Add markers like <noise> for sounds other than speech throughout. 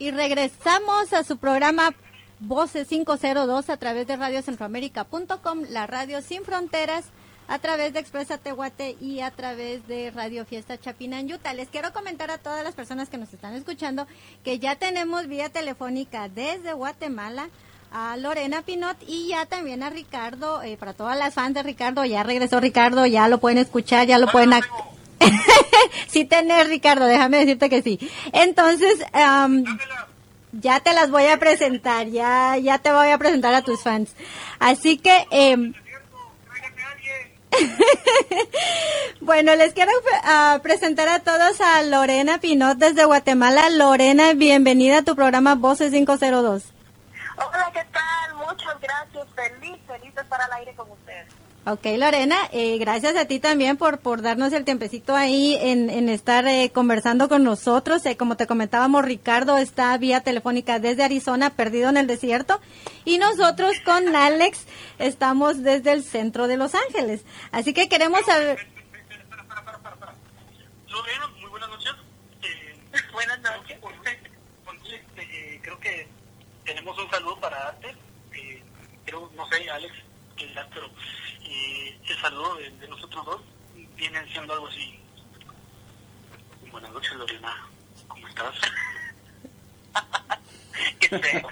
y regresamos a su programa Voces 502 a través de radiocentroamérica.com, la radio sin fronteras, a través de Expresa Tehuate y a través de Radio Fiesta Chapinanyuta. Les quiero comentar a todas las personas que nos están escuchando que ya tenemos vía telefónica desde Guatemala a Lorena Pinot y ya también a Ricardo, eh, para todas las fans de Ricardo, ya regresó Ricardo, ya lo pueden escuchar, ya lo pueden... <laughs> sí tenés, Ricardo, déjame decirte que sí. Entonces, ya te las voy a presentar, ya, ya te voy a presentar a tus fans. Así que, eh, <laughs> bueno, les quiero uh, presentar a todos a Lorena Pinot desde Guatemala. Lorena, bienvenida a tu programa Voces 502. Hola, ¿qué tal? Muchas gracias. Feliz, feliz de estar al aire con ustedes. Ok, Lorena, eh, gracias a ti también por, por darnos el tiempecito ahí en, en estar eh, conversando con nosotros. Eh, como te comentábamos, Ricardo está vía telefónica desde Arizona, perdido en el desierto, y nosotros con Alex estamos desde el centro de Los Ángeles. Así que queremos saber... Lorena, muy buenas noches. buenas noches. creo que tenemos un saludo para darte. creo, no sé, Alex, pero saludo de, nosotros dos viene siendo algo así. Buenas noches, Lorena. ¿Cómo estás? <laughs> ¿Qué sé? ¿Qué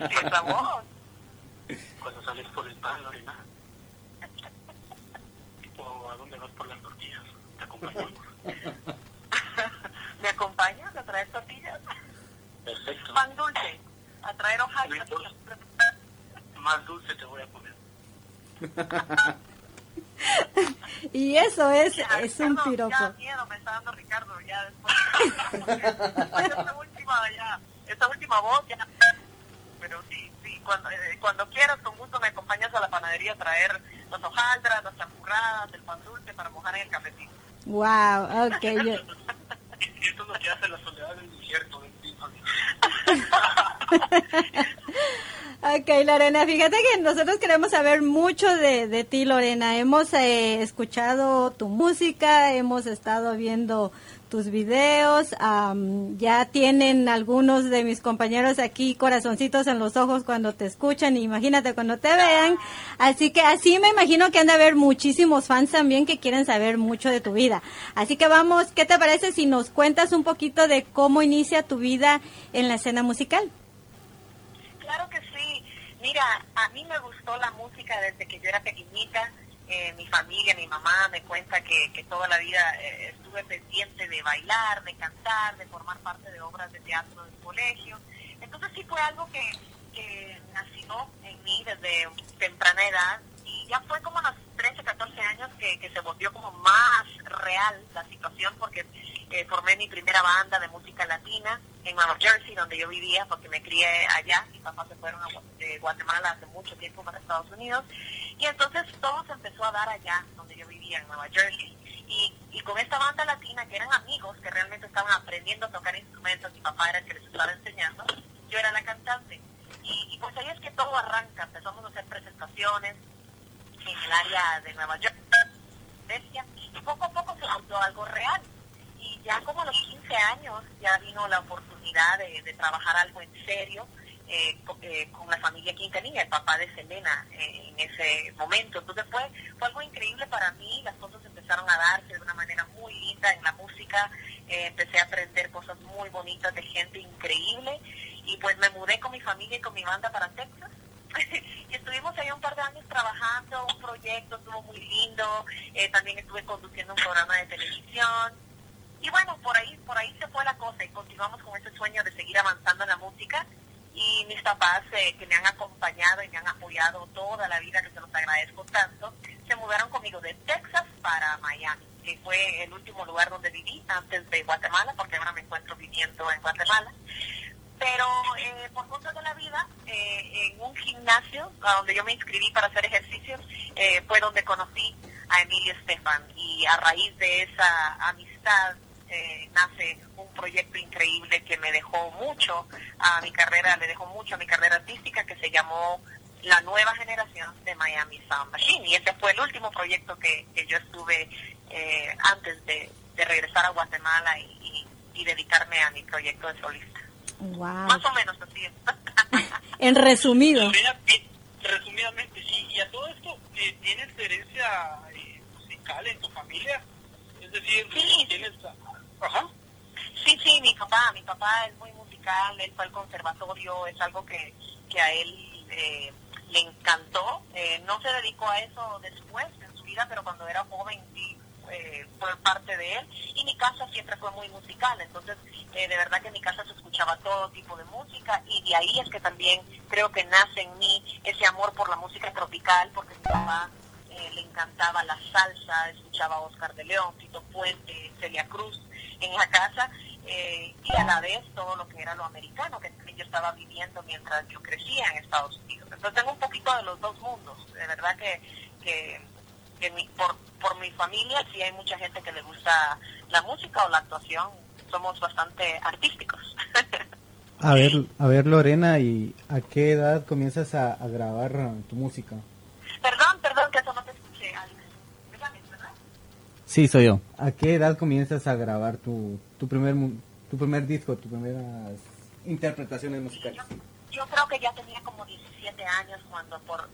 voz? Cuando sales por el pan, Lorena. ¿O a dónde vas por las tortillas? ¿Te acompañamos? <laughs> ¿Me acompañas a traer tortillas? Perfecto. Pan dulce. A traer hojas. <laughs> Más dulce te voy a poner. Y eso es, es un piropo. Ya miedo me está dando Ricardo ya después. <laughs> esta última ya, esta última voz ya. Pero sí, sí, cuando, eh, cuando quieras, con gusto me acompañas a la panadería a traer las hojaldras, las champurradas, el pan dulce para mojar en el cafecito. Wow, ok. <laughs> Yo... Esto es lo que hace la soledad del desierto del <laughs> Ok, Lorena, fíjate que nosotros queremos saber mucho de, de ti, Lorena. Hemos eh, escuchado tu música, hemos estado viendo tus videos, ya tienen algunos de mis compañeros aquí corazoncitos en los ojos cuando te escuchan, imagínate cuando te vean. Así que así me imagino que han de haber muchísimos fans también que quieren saber mucho de tu vida. Así que vamos, ¿qué te parece si nos cuentas un poquito de cómo inicia tu vida en la escena musical? Claro que sí. Mira, a mí me gustó la música desde que yo era pequeñita. Eh, mi familia, mi mamá me cuenta que, que toda la vida eh, estuve pendiente de bailar, de cantar, de formar parte de obras de teatro del colegio. Entonces sí fue algo que, que nació en mí desde temprana edad ya fue como a los 13, 14 años que, que se volvió como más real la situación porque eh, formé mi primera banda de música latina en Nueva Jersey, donde yo vivía, porque me crié allá. Mis papás se fueron a Guatemala hace mucho tiempo para Estados Unidos. Y entonces todo se empezó a dar allá, donde yo vivía, en Nueva Jersey. Y, y con esta banda latina, que eran amigos, que realmente estaban aprendiendo a tocar instrumentos, mi papá era el que les estaba enseñando, yo era la cantante. Y, y pues ahí es que todo arranca. Empezamos a hacer presentaciones en el área de Nueva York, y poco a poco se volvió algo real y ya como a los 15 años ya vino la oportunidad de, trabajar algo en serio eh, eh, con, la familia Quintanilla, el papá de Selena eh, en ese momento. Entonces fue, fue algo increíble para mí, las cosas empezaron a darse de una manera muy linda en la música, empecé a aprender cosas muy bonitas de gente increíble y pues me mudé con mi familia y con mi banda para Texas. <laughs> y estuvimos ahí un par de años trabajando, un proyecto estuvo muy lindo, también estuve conduciendo un programa de televisión, y bueno, por ahí, por ahí se fue la cosa y continuamos con ese sueño de seguir avanzando en la música. Y mis papás eh, que me han acompañado y me han apoyado toda la vida, que se los agradezco tanto, se mudaron conmigo de Texas para Miami, que fue el último lugar donde viví antes de Guatemala, porque ahora me encuentro viviendo en Guatemala. Pero eh, por cosas de la vida, eh, en un gimnasio a donde yo me inscribí para hacer ejercicios, fue donde conocí a Emilio Estefan. Y a raíz de esa amistad eh, nace un proyecto increíble que me dejó mucho a mi carrera, le dejó mucho a mi carrera artística que se llamó La Nueva Generación de Miami Sound Machine. Y ese fue el último proyecto que, yo estuve eh, antes de, regresar a Guatemala y, dedicarme a mi proyecto de solista. Más o menos así. <laughs> en resumido. resumidamente, sí. Y a todo esto, eh, ¿tienes herencia eh, musical en tu familia? Es decir, sí. ¿tienes... Ajá. Sí, sí, mi papá, mi papá es muy musical, él fue al conservatorio, es algo que, que a él eh, le encantó. Eh, no se dedicó a eso después en su vida, pero cuando era joven sí eh, fue parte de él. Y mi casa siempre fue muy musical, entonces eh, de verdad que en mi casa se escuchaba todo tipo de música y de ahí es que también creo que nace en mí ese amor por la música tropical, porque mi papá eh, le encantaba la salsa, escuchaba Oscar de León, Tito Puente, Celia Cruz en la casa eh, y a la vez todo lo que era lo americano, que yo estaba viviendo mientras yo crecía en Estados Unidos. Entonces tengo un poquito de los dos mundos, de verdad que, que, por, por mi familia sí hay mucha gente que le gusta la música o la actuación, somos bastante artísticos. <laughs> a ver, a ver Lorena, ¿y a qué edad comienzas a, grabar tu música? Perdón, perdón, que eso no te escuché, Sí, soy yo. ¿A qué edad comienzas a grabar tu, tu primer tu primer disco, tus primeras interpretaciones musicales? Yo, creo que ya tenía como 17 años cuando por,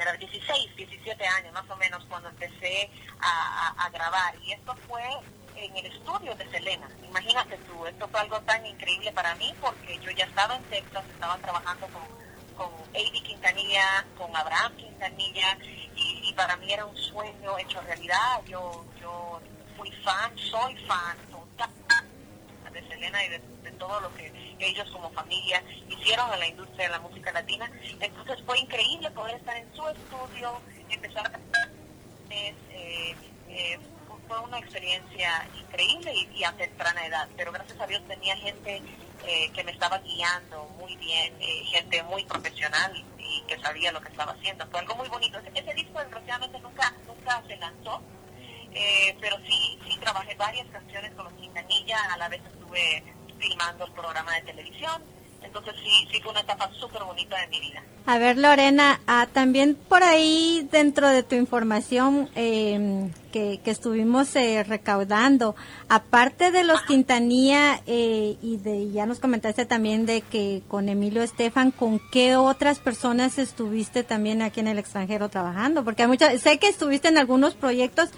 primera 16, 17 años más o menos cuando empecé a, grabar y esto fue en el estudio de Selena. Imagínate tú, esto fue algo tan increíble para mí porque yo ya estaba en Texas, estaba trabajando con, con Eddie Quintanilla, con Abraham Quintanilla y, para mí era un sueño hecho realidad. Yo, yo fui fan, soy fan Selena y de, todo lo que ellos como familia hicieron en la industria de la música latina. Entonces fue increíble poder estar en su estudio, empezar a... Eh, eh, fue una experiencia increíble y, a temprana edad, pero gracias a Dios tenía gente eh, que me estaba guiando muy bien, eh, gente muy profesional y, que sabía lo que estaba haciendo. Fue algo muy bonito. Ese, disco desgraciadamente nunca, nunca se lanzó, eh, pero sí, sí trabajé varias canciones con los Quintanilla, a la vez estuve filmando el programa de televisión, entonces sí, sí fue una etapa súper bonita de mi vida. A ver, Lorena, ah, también por ahí dentro de tu información em, que, que, estuvimos eh, recaudando, aparte de los Quintanilla eh, y de ya nos comentaste también de que con Emilio Estefan, ¿con qué otras personas estuviste también aquí en el extranjero trabajando? Porque hay muchas, sé que estuviste en algunos proyectos,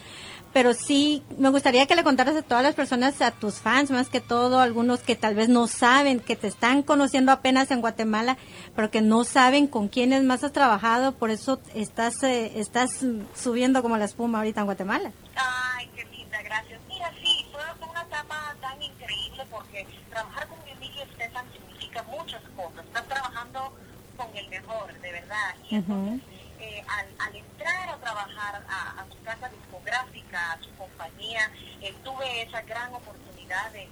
pero sí me gustaría que le contaras a todas las personas, a tus fans, más que todo, algunos que tal vez no saben, que te están conociendo apenas en Guatemala, pero que no saben con quiénes más has trabajado, por eso estás eh, estás subiendo como la espuma ahorita en Guatemala. Ay, qué linda, gracias. Mira, sí, fue una etapa tan increíble porque trabajar con Emilio Estefan significa muchas cosas. Estás trabajando con el mejor, de verdad. Y eh, al, entrar a trabajar a, su casa discográfica, a su compañía, eh, tuve esa gran oportunidad de,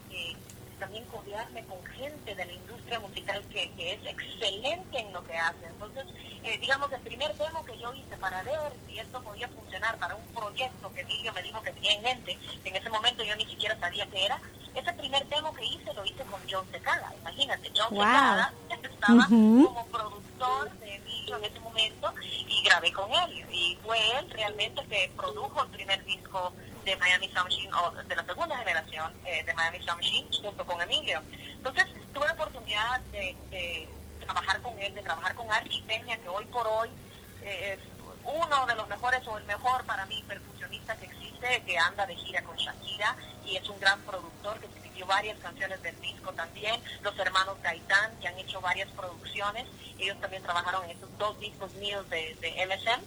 también codearme con gente de la industria musical que, es excelente en lo que hace. Entonces, eh, digamos, el primer demo que yo hice para ver si esto podía funcionar para un proyecto que Emilio me dijo que tenía en mente, en ese momento yo ni siquiera sabía qué era, ese primer demo que hice lo hice con John Secada. Imagínate, John wow. Secada <laughs> estaba como productor de En ese momento y grabé con él. Y fue él realmente que produjo el primer disco de Miami Sound Machine, o de la segunda generación eh, de Miami Sound Machine, junto con Emilio. Entonces, tuve la oportunidad de, trabajar con él, de trabajar con Archie que hoy por hoy eh, es uno de los mejores o el mejor para mí percusionista que existe, que anda de gira con Shakira y es un gran productor que varias canciones del disco también. Los hermanos Gaitán, que han hecho varias producciones, ellos también trabajaron en estos dos discos míos de, de MSM.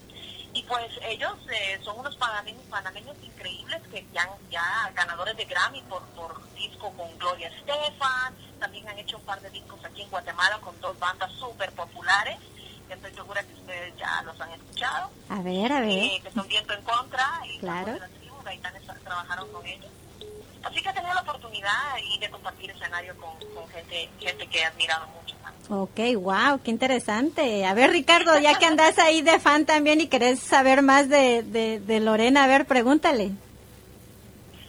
Y pues ellos eh, son unos panameños, panameños increíbles que ya, ya ganadores de Grammy por, por disco con Gloria Estefan, también han hecho un par de discos aquí en Guatemala con dos bandas súper populares que estoy segura que ustedes ya los han escuchado. A ver, a ver. Eh, que son viento en contra y claro. Gaitán trabajaron con ellos. Así que he tenido la oportunidad de compartir escenario con, con gente, gente que he admirado mucho. Ok, wow, qué interesante. A ver, Ricardo, ya que andas ahí de fan también y querés saber más de, de, Lorena, a ver, pregúntale.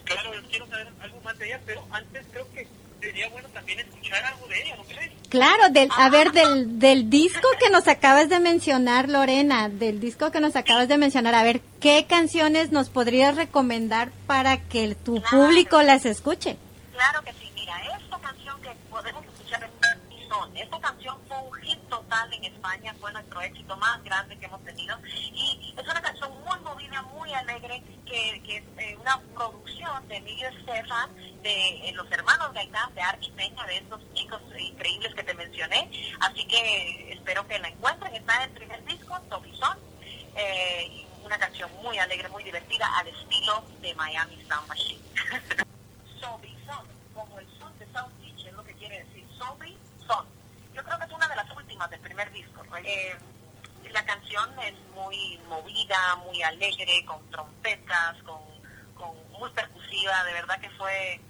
Claro, yo quiero saber algo más de ella, pero antes creo que sería bueno también escuchar algo de ella, ¿no crees? Claro, del, a ver, del, del disco que nos acabas de mencionar, Lorena, del disco que nos acabas de mencionar, a ver, ¿qué canciones nos podrías recomendar para que tu público las escuche? Claro que sí, mira, esta canción que podemos escuchar en Esta canción fue un hit en España, fue nuestro éxito más grande que hemos tenido y es una canción muy movida, muy alegre, que, es eh, una producción de Emilio Estefan, de eh, los hermanos Gaitán, de Archie Peña, de estos chicos increíbles que te mencioné. Así que espero que la encuentren. Está en el primer disco, Tobizón. Eh, una canción muy alegre, muy divertida, al estilo de Miami Sound Machine. <laughs> Sobe Son, como el son de South Beach, es lo que quiere decir. Sobe Son. Yo creo que es una de las últimas del primer disco. Eh, la canción es muy movida, muy alegre, con trompetas, con, con muy percusiva, de verdad que fue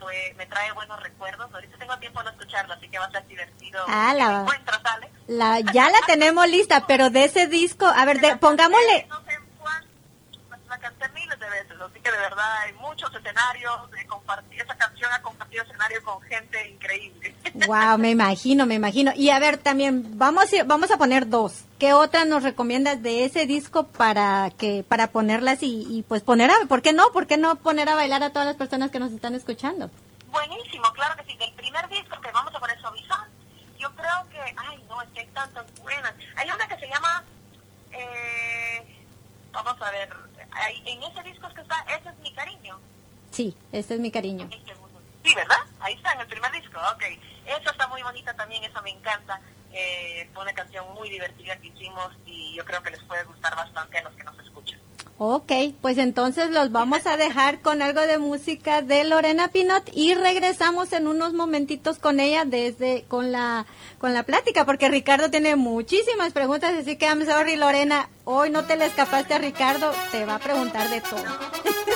fue, me trae buenos recuerdos. Ahorita tengo tiempo de escucharlo, así que va a ser divertido. Ah, la, Alex? La, ya la tenemos lista, pero de ese disco, a ver, de, pongámosle... <laughs> No sé cuál, la canté miles de veces, así que de verdad hay muchos escenarios, de compartir, esa canción ha compartido escenario con gente increíble. <laughs> Wow, me imagino, me imagino. Y a ver, también vamos a, vamos a poner dos. ¿Qué otras nos recomiendas de ese disco para que para ponerlas y, y, pues poner a, ¿por qué no? ¿Por qué no poner a bailar a todas las personas que nos están escuchando? Buenísimo, claro que sí. Del primer disco que vamos a poner Suavizón, yo creo que, ay no, es que hay tantas buenas. Hay una que se llama, eh, vamos a ver, en ese disco es que está, ese es mi cariño. Sí, ese es mi cariño. Sí, ¿verdad? Ahí está, en el primer disco, ok. Esa está muy bonita también, esa me encanta. Eh, fue una canción muy divertida que hicimos y yo creo que les puede gustar bastante a los que nos escuchan. Ok, pues entonces los vamos a dejar con algo de música de Lorena Pinot y regresamos en unos momentitos con ella desde con la con la plática porque Ricardo tiene muchísimas preguntas, así que I'm sorry Lorena, hoy no te le escapaste a Ricardo, te va a preguntar de todo. <laughs>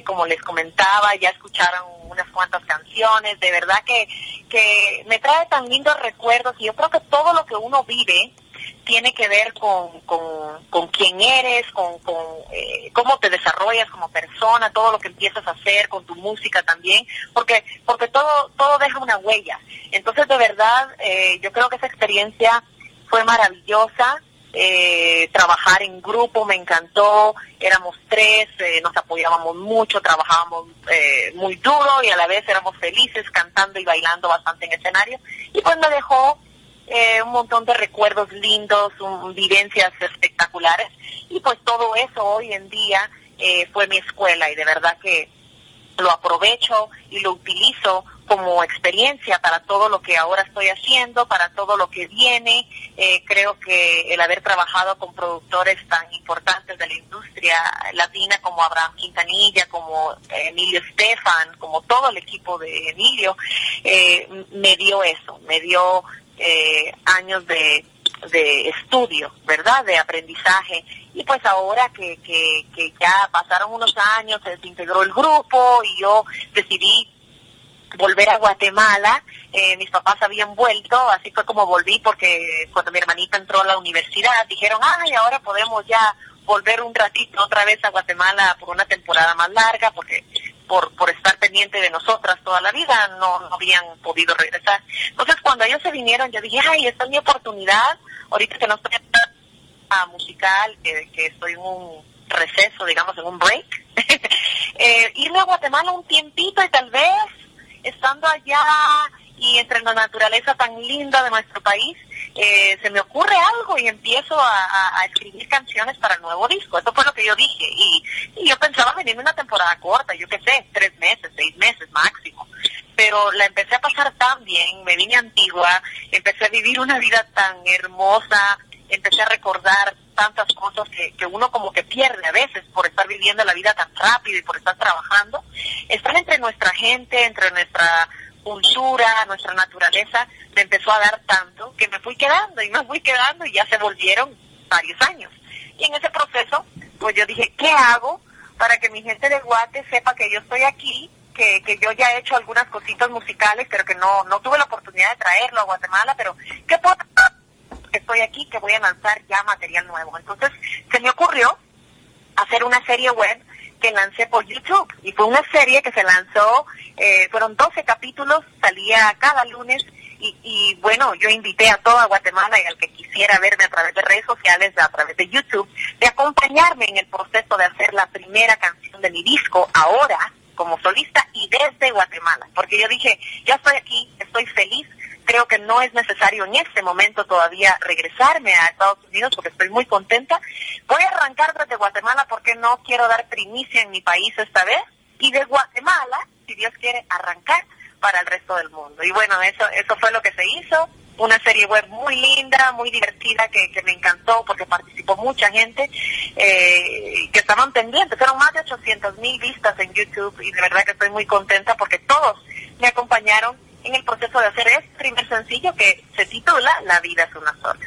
como les comentaba, ya escucharon unas cuantas canciones, de verdad que, que me trae tan lindos recuerdos y yo creo que todo lo que uno vive tiene que ver con, con, con quién eres, con, con eh, cómo te desarrollas como persona, todo lo que empiezas a hacer, con tu música también, porque, porque todo, todo deja una huella. Entonces, de verdad, eh, yo creo que esa experiencia fue maravillosa eh, trabajar en grupo me encantó, éramos tres, eh, nos apoyábamos mucho, trabajábamos eh, muy duro y a la vez éramos felices cantando y bailando bastante en escenario. Y pues me dejó eh, un montón de recuerdos lindos, un, vivencias espectaculares y pues todo eso hoy en día eh, fue mi escuela y de verdad que lo aprovecho y lo utilizo como experiencia para todo lo que ahora estoy haciendo, para todo lo que viene. Eh, creo que el haber trabajado con productores tan importantes de la industria latina como Abraham Quintanilla, como Emilio Estefan, como todo el equipo de Emilio, eh, me dio eso, me dio eh, años de, estudio, ¿verdad? De aprendizaje. Y pues ahora que ya pasaron unos años, se desintegró el grupo y yo decidí volver a Guatemala. Eh, mis papás habían vuelto, así fue como volví porque cuando mi hermanita entró a la universidad dijeron, ay, ahora podemos ya volver un ratito otra vez a Guatemala por una temporada más larga porque por, por estar pendiente de nosotras toda la vida no, no habían podido regresar. Entonces cuando ellos se vinieron yo dije, ay, esta es mi oportunidad, ahorita que no estoy a musical, que, que estoy en un receso, digamos, en un break, <laughs> eh, irme a Guatemala un tiempito y tal vez estando allá y entre la naturaleza tan linda de nuestro país, eh, se me ocurre algo y empiezo a, escribir canciones para el nuevo disco. Eso fue lo que yo dije. Y, y yo pensaba venirme una temporada corta, yo qué sé, tres meses, seis meses máximo. Pero la empecé a pasar tan bien, me vine antigua, empecé a vivir una vida tan hermosa, empecé a recordar tantas cosas que, que uno como que pierde a veces por estar viviendo la vida tan rápido y por estar trabajando. Estar entre nuestra gente, entre nuestra cultura, nuestra naturaleza, me empezó a dar tanto que me fui quedando y me fui quedando y ya se volvieron varios años. Y en ese proceso, pues yo dije, ¿qué hago para que mi gente de Guate sepa que yo estoy aquí, que, que yo ya he hecho algunas cositas musicales, pero que no, no tuve la oportunidad de traerlo a Guatemala, pero ¿qué puedo que estoy aquí, que voy a lanzar ya material nuevo? Entonces se me ocurrió hacer una serie web que lancé por YouTube y fue una serie que se lanzó, eh, fueron 12 capítulos, salía cada lunes y, y, bueno, yo invité a toda Guatemala y al que quisiera verme a través de redes sociales, a través de YouTube, de acompañarme en el proceso de hacer la primera canción de mi disco ahora como solista y desde Guatemala, porque yo dije, ya estoy aquí, estoy feliz, creo que no es necesario en este momento todavía regresarme a Estados Unidos porque estoy muy contenta. Voy a arrancar desde Guatemala porque no quiero dar primicia en mi país esta vez y de Guatemala, si Dios quiere, arrancar para el resto del mundo. Y bueno, eso, eso fue lo que se hizo. Una serie web muy linda, muy divertida, que, que me encantó porque participó mucha gente eh, que estaban pendientes. Fueron más de 800 mil vistas en YouTube y de verdad que estoy muy contenta porque todos me acompañaron en el proceso de hacer este primer sencillo que se titula La vida es una sola.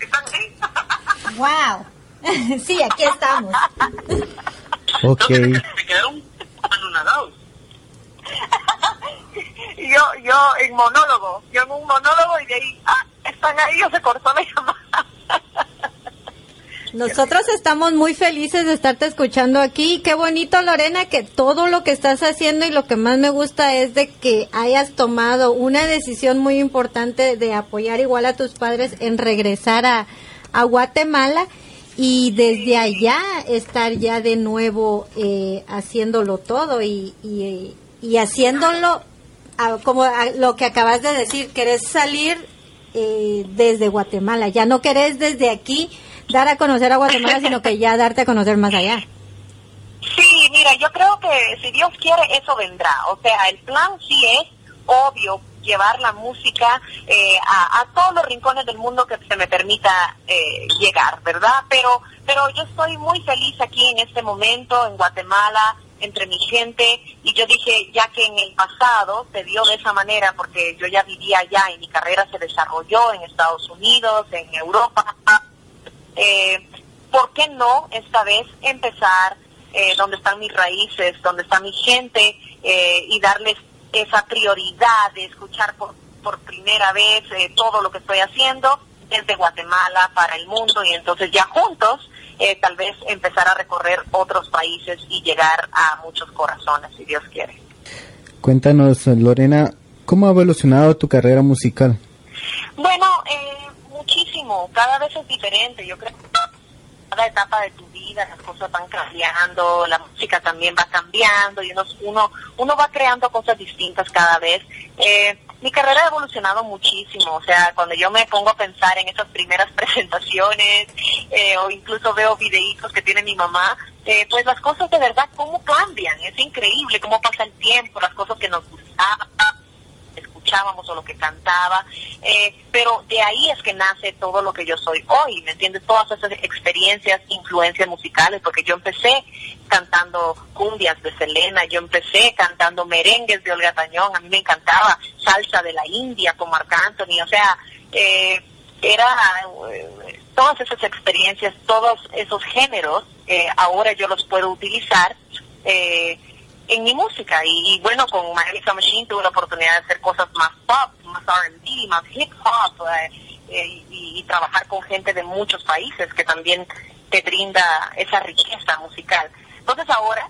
¿Están ahí? <laughs> ¡Wow! <laughs> sí, aquí estamos. <laughs> Ok. Me quedaron anonadados. yo, yo en monólogo, yo en un monólogo y de ahí, ah, están ahí o se cortó la llamada. Nosotros estamos muy felices de estarte escuchando aquí. Qué bonito, Lorena, que todo lo que estás haciendo y lo que más me gusta es de que hayas tomado una decisión muy importante de apoyar igual a tus padres en regresar a, a Guatemala y desde allá estar ya de nuevo eh, haciéndolo todo y, y, haciéndolo a- como a lo que acabas de decir, querés salir eh, desde Guatemala, ya no querés desde aquí dar a conocer a Guatemala, sino que ya darte a conocer más allá. Sí, mira, yo creo que si Dios quiere, eso vendrá. O sea, el plan sí es obvio llevar la música eh, a, a todos los rincones del mundo que se me permita eh, llegar, ¿verdad? Pero, pero yo estoy muy feliz aquí en este momento en Guatemala, entre mi gente, y yo dije, ya que en el pasado se dio de esa manera, porque yo ya vivía allá y mi carrera se desarrolló en Estados Unidos, en Europa, eh, ¿por qué no esta vez empezar eh, donde están mis raíces, donde está mi gente eh, y darles esa prioridad de escuchar por, por primera vez eh, todo lo que estoy haciendo desde Guatemala para el mundo y entonces ya juntos eh, tal vez empezar a recorrer otros países y llegar a muchos corazones, si Dios quiere. Cuéntanos, Lorena, ¿cómo ha evolucionado tu carrera musical? Cada vez es diferente, yo creo que cada etapa de tu vida las cosas van cambiando, la música también va cambiando y uno, uno, uno va creando cosas distintas cada vez. Eh, mi carrera ha evolucionado muchísimo, o sea, cuando yo me pongo a pensar en esas primeras <laughs> presentaciones eh, o incluso veo videitos que tiene mi mamá, eh, pues las cosas de verdad, cómo cambian, es increíble cómo pasa el tiempo, las cosas que nos gustaban, o lo que cantaba, eh, pero de ahí es que nace todo lo que yo soy hoy, ¿me entiendes? Todas esas experiencias, influencias musicales, porque yo empecé cantando cumbias de Selena, yo empecé cantando merengues de Olga Tañón, a mí me encantaba salsa de la India con Marc Anthony, o sea, eh, era eh, todas esas experiencias, todos esos géneros, eh, ahora yo los puedo utilizar eh, en mi música. Y, y bueno, con Marisa Machine tuve la oportunidad de hacer cosas más pop, más R&B, más hip hop, eh, eh, y, y trabajar con gente de muchos países que también te brinda esa riqueza musical. Entonces ahora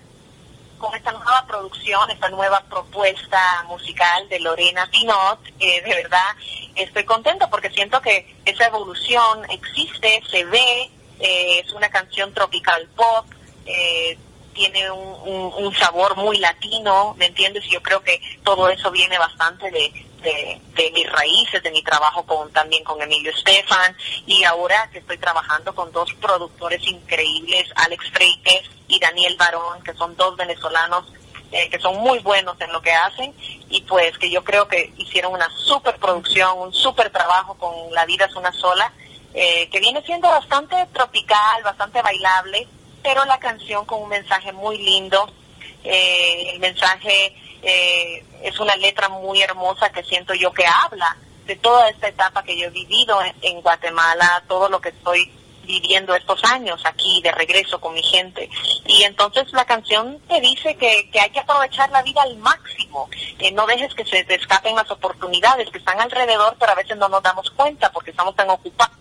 con esta nueva producción, esta nueva propuesta musical de Lorena Pinot, eh, de verdad estoy contenta porque siento que esa evolución existe, se ve, eh, es una canción tropical pop, eh, tiene un, un, un, sabor muy latino, ¿me entiendes? Yo creo que todo eso viene bastante de, de, de, mis raíces, de mi trabajo con también con Emilio Estefan y ahora que estoy trabajando con dos productores increíbles, Alex Freites y Daniel Barón, que son dos venezolanos eh, que son muy buenos en lo que hacen y pues que yo creo que hicieron una super producción, un super trabajo con La vida es una sola, eh, que viene siendo bastante tropical, bastante bailable, pero la canción con un mensaje muy lindo, eh, el mensaje eh, es una letra muy hermosa que siento yo que habla de toda esta etapa que yo he vivido en, en Guatemala, todo lo que estoy viviendo estos años aquí de regreso con mi gente. Y entonces la canción te dice que, que hay que aprovechar la vida al máximo, que no dejes que se te escapen las oportunidades que están alrededor, pero a veces no nos damos cuenta porque estamos tan ocupados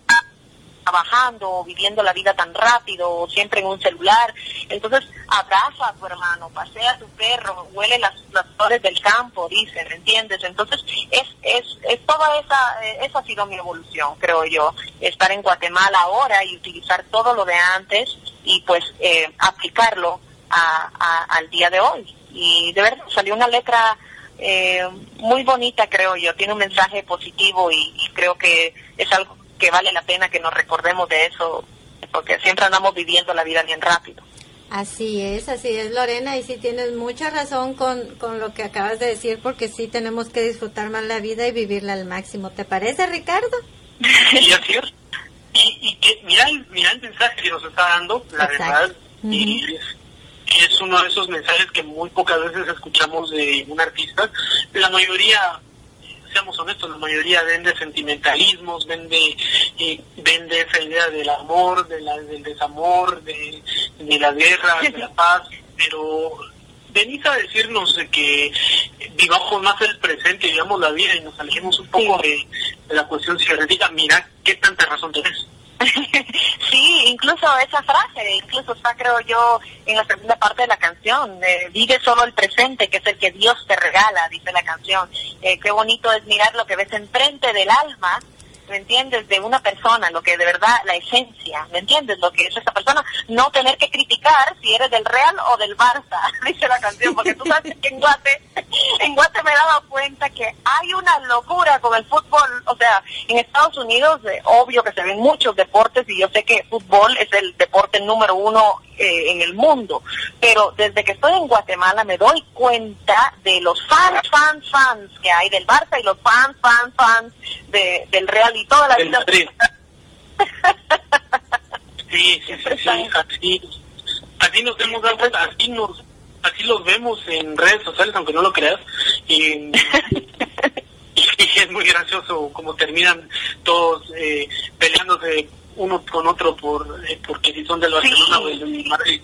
trabajando o viviendo la vida tan rápido o siempre en un celular. Entonces, abraza a tu hermano, pasea a tu perro, huele las, flores del campo, dice, ¿me entiendes? Entonces, es, es, es toda esa, esa ha sido mi evolución, creo yo, estar en Guatemala ahora y utilizar todo lo de antes y pues eh, aplicarlo a, al día de hoy. Y de verdad, salió una letra eh, muy bonita, creo yo, tiene un mensaje positivo y, y creo que es algo que vale la pena que nos recordemos de eso, porque siempre andamos viviendo la vida bien rápido. Así es, así es Lorena, y sí tienes mucha razón con, con lo que acabas de decir, porque sí tenemos que disfrutar más la vida y vivirla al máximo. ¿Te parece, Ricardo? <laughs> y así es. Y, y que, mira, mira el mensaje que nos está dando, la Exacto. verdad, uh -huh. y es, es uno de esos mensajes que muy pocas veces escuchamos de un artista. La mayoría seamos honestos, la mayoría vende sentimentalismos, vende eh, vende esa idea del amor, de la, del desamor, de, de la guerra, de la <laughs> paz, pero venís a decirnos que vivamos más el presente, vivamos la vida y nos alejemos un poco de, de la cuestión cibernética, mira qué tanta razón tenés. Sí, incluso esa frase, incluso está creo yo en la segunda parte de la canción, eh, vive solo el presente, que es el que Dios te regala, dice la canción. Eh, qué bonito es mirar lo que ves enfrente del alma, ¿me entiendes? De una persona, lo que de verdad, la esencia, ¿me entiendes? Lo que es esa persona, no tener que criticar si eres del Real o del Barça, <laughs> dice la canción, porque tú sabes que en Guate, en Guate me he dado cuenta que hay una locura con el fútbol, o sea, en Estados Unidos, eh, obvio que se ven muchos deportes y yo sé que fútbol es el deporte número uno eh, en el mundo, pero desde que estoy en Guatemala me doy cuenta de los fans, fans, fans que hay del Barça y los fans, fans, fans de, del Real y toda la vida. <laughs> Sí, sí, sí, sí, así, así nos hemos dado cuenta, así nos, así los vemos en redes sociales, aunque no lo creas, y, <laughs> y es muy gracioso como terminan todos eh, peleándose uno con otro por eh, porque si son del Barcelona sí. o del Madrid.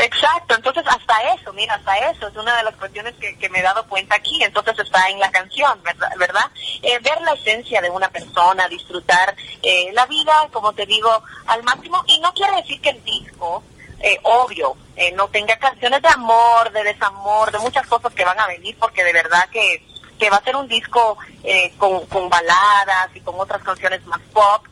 Exacto, entonces hasta eso, mira, hasta eso es una de las cuestiones que, que me he dado cuenta aquí, entonces está en la canción, ¿verdad? ¿verdad? Eh, ver la esencia de una persona, disfrutar eh, la vida, como te digo, al máximo, y no quiere decir que el disco, eh, obvio, eh, no tenga canciones de amor, de desamor, de muchas cosas que van a venir, porque de verdad que, que va a ser un disco eh, con, con baladas y con otras canciones más pop,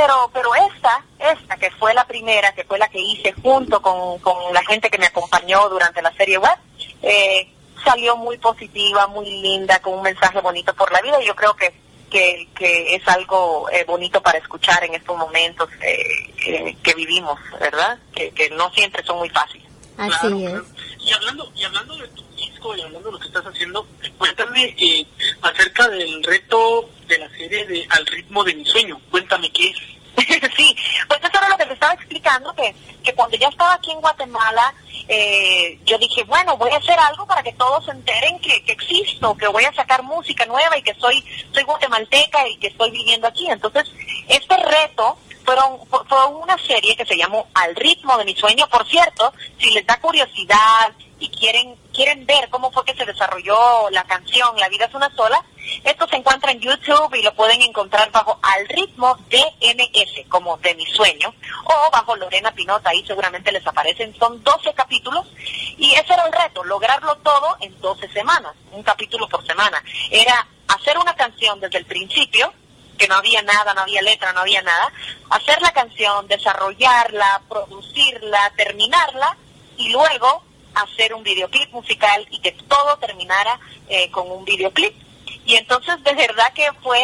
pero pero esta esta que fue la primera que fue la que hice junto con, con la gente que me acompañó durante la serie web eh, salió muy positiva muy linda con un mensaje bonito por la vida y yo creo que que, que es algo eh, bonito para escuchar en estos momentos eh, eh, que vivimos, ¿verdad? Que, que no siempre son muy fáciles. Así Claro, es. claro. Y hablando, y hablando de tu y hablando de lo que estás haciendo, cuéntame eh, acerca del reto de la serie de Al ritmo de mi sueño. Cuéntame qué es. <laughs> sí, pues eso era lo que te estaba explicando, que, que cuando ya estaba aquí en Guatemala, eh, yo dije, bueno, voy a hacer algo para que todos se enteren que, que existo, que voy a sacar música nueva y que soy, soy guatemalteca y que estoy viviendo aquí. Entonces, este reto fueron, fue fue una serie que se llamó Al ritmo de mi sueño. Por cierto, si les da curiosidad y quieren quieren ver cómo fue que se desarrolló la canción La vida es una sola, esto se encuentra en YouTube y lo pueden encontrar bajo Al ritmo de MS, como de mi sueño, o bajo Lorena Pinota, ahí seguramente les aparecen. Son 12 capítulos y ese era el reto, lograrlo todo en 12 semanas, un capítulo por semana. Era hacer una canción desde el principio, que no había nada, no había letra, no había nada, hacer la canción, desarrollarla, producirla, terminarla y luego hacer un videoclip musical y que todo terminara eh, con un videoclip. Y entonces de verdad que fue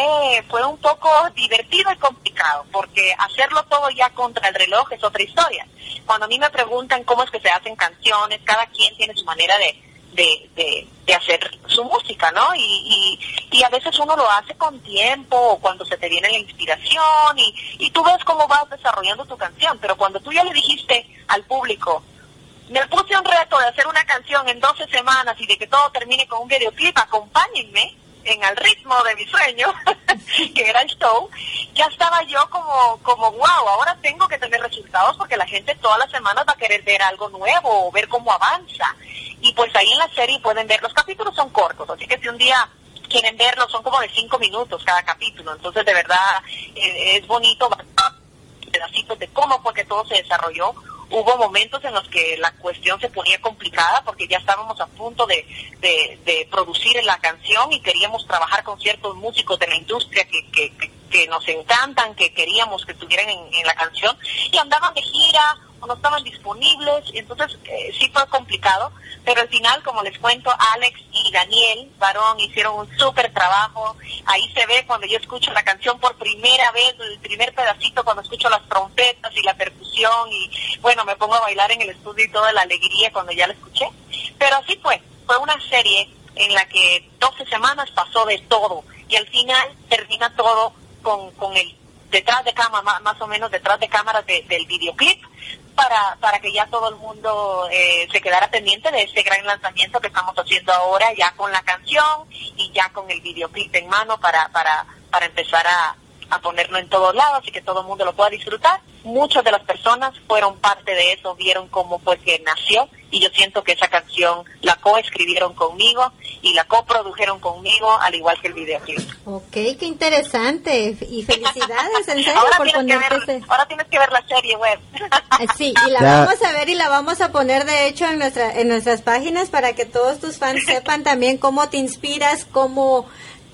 fue un poco divertido y complicado, porque hacerlo todo ya contra el reloj es otra historia. Cuando a mí me preguntan cómo es que se hacen canciones, cada quien tiene su manera de, de, de, hacer su música, ¿no? Y, y, y a veces uno lo hace con tiempo o cuando se te viene la inspiración y, y tú ves cómo vas desarrollando tu canción, pero cuando tú ya le dijiste al público, me puse un reto de hacer una canción en 12 semanas y de que todo termine con un videoclip, acompáñenme en el ritmo de mi sueño, <laughs> que era el show, ya estaba yo como, como wow, ahora tengo que tener resultados porque la gente todas las semanas va a querer ver algo nuevo o ver cómo avanza. Y pues ahí en la serie pueden ver, los capítulos son cortos, así que si un día quieren verlos son como de cinco minutos cada capítulo, entonces de verdad eh, es bonito pedacitos de cómo fue que todo se desarrolló hubo momentos en los que la cuestión se ponía complicada porque ya estábamos a punto de, de, de producir la canción y queríamos trabajar con ciertos músicos de la industria que, que, nos encantan, que queríamos que estuvieran en, la canción y andaban de gira no estaban disponibles, entonces eh, sí fue complicado, pero al final, como les cuento, Alex y Daniel Barón hicieron un súper trabajo, ahí se ve cuando yo escucho la canción por primera vez, el primer pedacito, cuando escucho las trompetas y la percusión y bueno, me pongo a bailar en el estudio y toda la alegría cuando ya la escuché, pero así fue, fue una serie en la que 12 semanas pasó de todo y al final termina todo con, con el detrás de cámara, más o menos detrás de cámaras de, del videoclip, para, para que ya todo el mundo eh, se quedara pendiente de este gran lanzamiento que estamos haciendo ahora, ya con la canción y ya con el videoclip en mano para, para, para empezar a, a ponerlo en todos lados y que todo el mundo lo pueda disfrutar. Muchas de las personas fueron parte de eso, vieron cómo fue que nació y yo siento que esa canción la coescribieron conmigo y la coprodujeron conmigo, al igual que el videoclip. Ok, qué interesante y felicidades en serio ahora por tienes, que ponerte ver, ahora tienes que ver la serie web. Eh, Sí, y la Ya. vamos a ver y la vamos a poner de hecho en nuestra en nuestras páginas para que todos tus fans <laughs> sepan también cómo te inspiras, cómo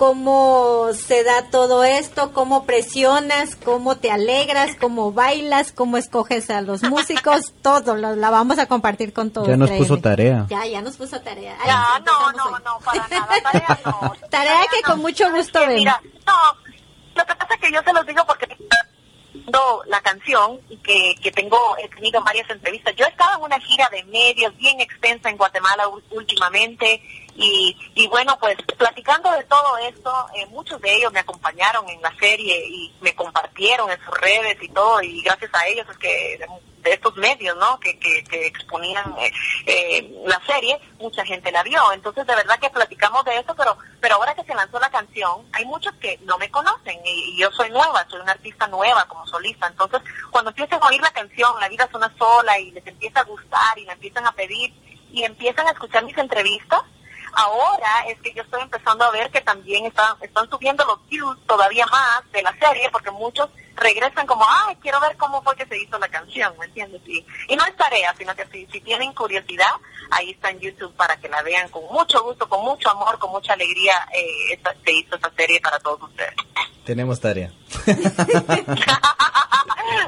cómo se da todo esto, cómo presionas, cómo te alegras, cómo bailas, cómo escoges a los músicos, <laughs> todo lo, la vamos a compartir con todos. Ya nos créeme. puso tarea. Ya, ya nos puso tarea. Ay, Ya, no, no, hoy. no, para nada, tarea no. <laughs> Tarea que con mucho ¿Sabes gusto ven. Mira, no, lo que pasa es que yo se los digo porque la canción y que, que tengo, he tenido varias entrevistas. Yo he estado en una gira de medios bien extensa en Guatemala últimamente y, y bueno, pues platicando de todo esto, eh, muchos de ellos me acompañaron en la serie y me compartieron en sus redes y todo y gracias a ellos es que de, estos medios, ¿no? Que, que, que exponían eh, eh, la serie, mucha gente la vio. Entonces, de verdad que platicamos de eso, pero pero ahora que se lanzó la canción, hay muchos que no me conocen y, y yo soy nueva, soy una artista nueva como solista. Entonces, cuando empiezan a oír la canción, La vida es una sola, y les empieza a gustar y me empiezan a pedir y empiezan a escuchar mis entrevistas, ahora es que yo estoy empezando a ver que también están, están subiendo los views todavía más de la serie, porque muchos regresan como, ay, quiero ver cómo fue que se hizo la canción, ¿me entiendes? Y, y no es tarea, sino que si, si tienen curiosidad, ahí está en YouTube para que la vean con mucho gusto, con mucho amor, con mucha alegría, eh, esta- se hizo esta serie para todos ustedes. Tenemos tarea. <laughs>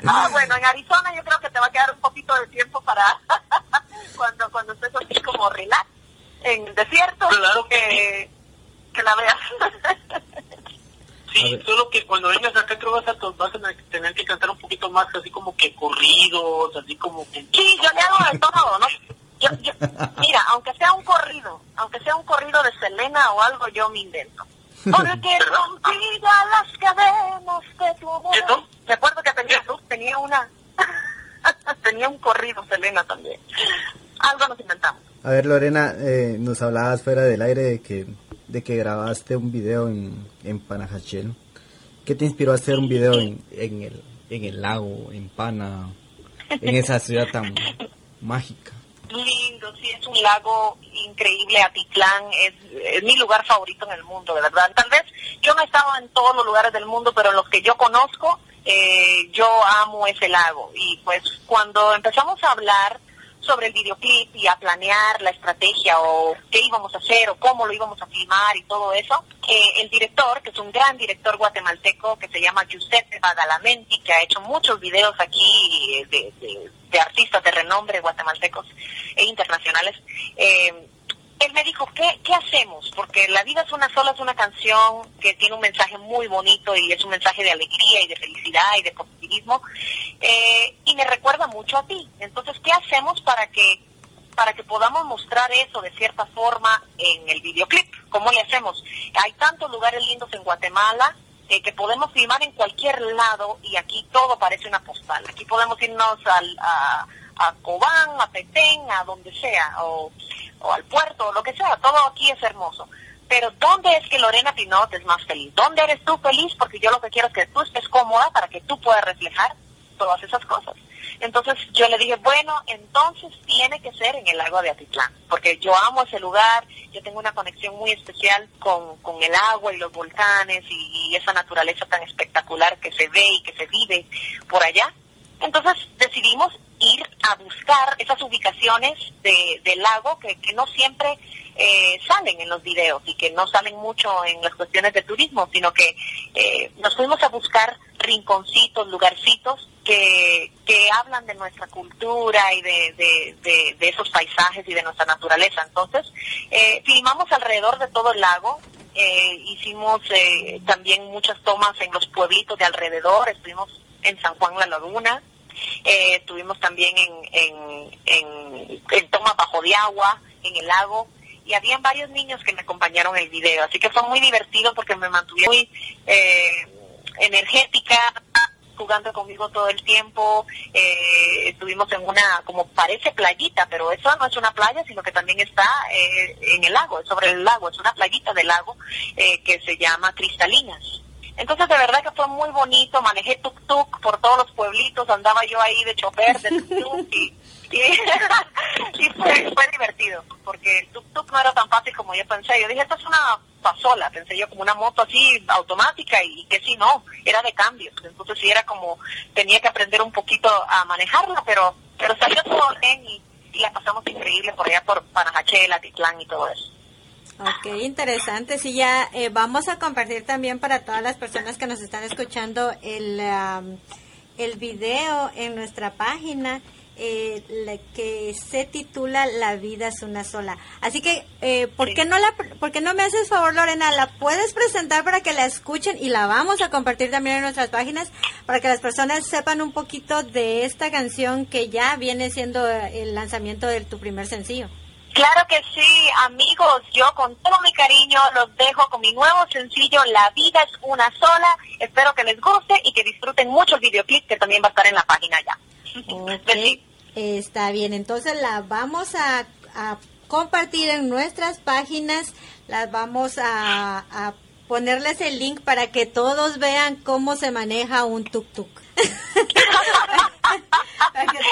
ah, bueno, en Arizona yo creo que te va a quedar un poquito de tiempo para <laughs> cuando cuando estés así como relax en el desierto, Claro que que, que la veas. <laughs> Sí, solo que cuando vengas acá creo vas a, vas a tener que cantar un poquito más así como que corridos, así como que... Sí, yo le hago de todo, ¿no? Yo, yo, mira, aunque sea un corrido, aunque sea un corrido de Selena o algo, yo me invento. Porque <laughs> rompí ya las cadenas de tu amor. ¿Eso? Recuerdo que tenía, tenía una... <laughs> tenía un corrido Selena también. Algo nos inventamos. A ver, Lorena, eh, nos hablabas fuera del aire de que, de que grabaste un video en, en Panajachel. ¿Qué te inspiró a hacer un video en, en, el, en el lago, en Pana, en esa ciudad tan <laughs> mágica? lindo, sí, es un lago increíble, Atitlán, es, es mi lugar favorito en el mundo, de verdad. Tal vez yo no he estado en todos los lugares del mundo, pero en los que yo conozco, eh, yo amo ese lago. Y pues cuando empezamos a hablar sobre el videoclip y a planear la estrategia o qué íbamos a hacer o cómo lo íbamos a filmar y todo eso, eh, el director, que es un gran director guatemalteco que se llama Giuseppe Badalamenti, que ha hecho muchos videos aquí de, de- de artistas de renombre guatemaltecos e internacionales, eh, él me dijo, ¿qué, ¿qué hacemos? Porque La vida es una sola, es una canción que tiene un mensaje muy bonito y es un mensaje de alegría y de felicidad y de positivismo eh, y me recuerda mucho a ti. Entonces, ¿qué hacemos para que para que podamos mostrar eso de cierta forma en el videoclip? ¿Cómo le hacemos? Hay tantos lugares lindos en Guatemala eh, que podemos filmar en cualquier lado y aquí todo parece una postal. Aquí podemos irnos al, a, a Cobán, a Petén, a donde sea, o, o al puerto, o lo que sea. Todo aquí es hermoso. Pero ¿dónde es que Lorena Pinot es más feliz? ¿Dónde eres tú feliz? Porque yo lo que quiero es que tú estés cómoda para que tú puedas reflejar todas esas cosas. Entonces yo le dije, bueno, entonces tiene que ser en el lago de Atitlán, porque yo amo ese lugar, yo tengo una conexión muy especial con, con el agua y los volcanes y, y esa naturaleza tan espectacular que se ve y que se vive por allá. Entonces decidimos ir a buscar esas ubicaciones de, del lago que, no siempre eh, salen en los videos y que no salen mucho en las cuestiones de turismo, sino que eh, nos fuimos a buscar rinconcitos, lugarcitos que, que hablan de nuestra cultura y de, de, de- de esos paisajes y de nuestra naturaleza. Entonces, eh, filmamos alrededor de todo el lago, eh, hicimos eh, también muchas tomas en los pueblitos de alrededor, estuvimos en San Juan La Laguna, eh, estuvimos también en, en, en, bajo de agua, en el lago, y habían varios niños que me acompañaron el video, así que fue muy divertido porque me mantuvieron muy eh, energética, jugando conmigo todo el tiempo, eh, estuvimos en una, como parece playita, pero eso no es una playa, sino que también está eh, en el lago, es sobre el lago, es una playita del lago eh, que se llama Cristalinas. Entonces de verdad que fue muy bonito, manejé tuk-tuk por todos los pueblitos, andaba yo ahí de chofer de tuk-tuk y, <laughs> fue, divertido, porque el tuk-tuk no era tan fácil como yo pensé. Yo dije, esto es una pasola, pensé yo como una moto así automática y que si no, era de cambios. Entonces sí era como, tenía que aprender un poquito a manejarla, pero pero salió todo bien y, y la pasamos increíble por allá por Panajachel, Atitlán y todo eso. Ok, interesante. Sí, ya eh, vamos a compartir también para todas las personas que nos están escuchando el, am, el video en nuestra página eh, la que se titula La vida es una sola. Así que, eh, ¿por, Sí. qué no la, ¿por qué no me haces favor, Lorena? ¿La puedes presentar para que la escuchen y la vamos a compartir también en nuestras páginas para que las personas sepan un poquito de esta canción que ya viene siendo eh, el lanzamiento de tu primer sencillo? Claro que sí, amigos, yo con todo mi cariño los dejo con mi nuevo sencillo La vida es una sola. Espero que les guste y que disfruten mucho el videoclip que también va a estar en la página ya. Ok, Besí. está bien. Entonces la vamos a, a compartir en nuestras páginas. Las vamos a, a ponerles el link para que todos vean cómo se maneja un tuk-tuk. <laughs>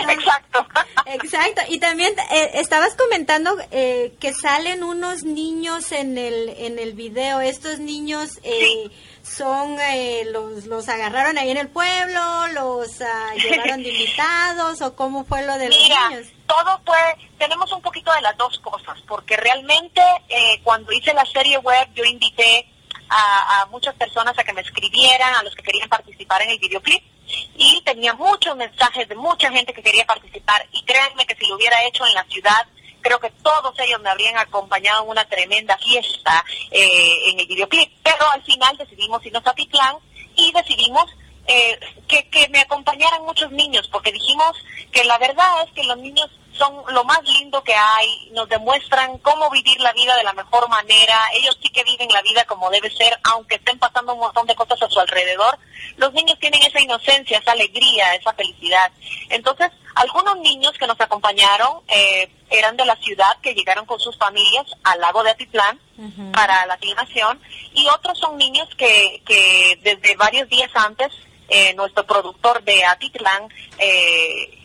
Exacto. Exacto. Y también eh, estabas comentando eh, que salen unos niños en el en el video. Estos niños eh, son eh, los los agarraron ahí en el pueblo, los ah, <laughs> llevaron de invitados o cómo fue lo de los Mira, niños. todo fue, tenemos un poquito de las dos cosas, porque realmente eh, cuando hice la serie web yo invité a, a muchas personas a que me escribieran, a los que querían participar en el videoclip, y tenía muchos mensajes de mucha gente que quería participar, y créanme que si lo hubiera hecho en la ciudad, creo que todos ellos me habrían acompañado en una tremenda fiesta eh, en el videoclip, pero al final decidimos irnos a Titlán y decidimos eh, que, que me acompañaran muchos niños, porque dijimos que la verdad es que los niños son lo más lindo que hay, nos demuestran cómo vivir la vida de la mejor manera, ellos sí que viven la vida como debe ser, aunque estén pasando un montón de cosas a su alrededor, los niños tienen esa inocencia, esa alegría, esa felicidad. Entonces, algunos niños que nos acompañaron eh, eran de la ciudad, que llegaron con sus familias al lago de Atitlán para la filmación, y otros son niños que, que desde varios días antes, eh, nuestro productor de Atitlán, eh,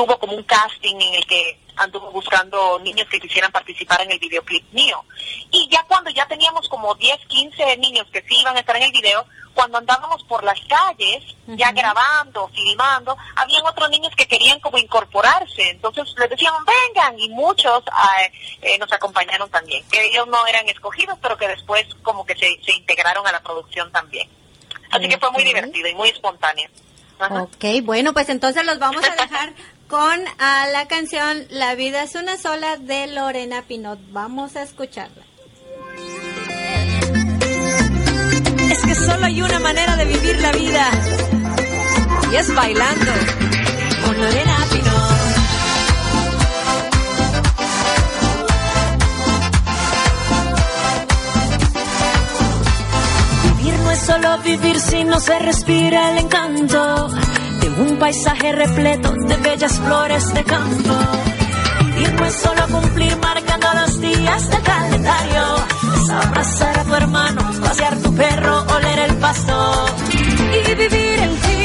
tuvo como un casting en el que anduvo buscando niños que quisieran participar en el videoclip mío. Y ya cuando ya teníamos como 10, 15 niños que sí iban a estar en el video, cuando andábamos por las calles, ya grabando, filmando, habían otros niños que querían como incorporarse. Entonces les decíamos, vengan, y muchos eh, nos acompañaron también. Que ellos no eran escogidos, pero que después como que se, se integraron a la producción también. Así que fue muy divertido y muy espontáneo. Ajá. Ok, bueno, pues entonces los vamos a <laughs> dejar con a la canción La vida es una sola de Lorena Pinot. Vamos a escucharla. Es que solo hay una manera de vivir la vida y es bailando con Lorena Pinot. Vivir no es solo vivir si no se respira el encanto de un paisaje repleto de bellas flores de campo. Vivir no es solo cumplir marcando los días del calendario, es abrazar a tu hermano, pasear tu perro, oler el pasto y vivir el día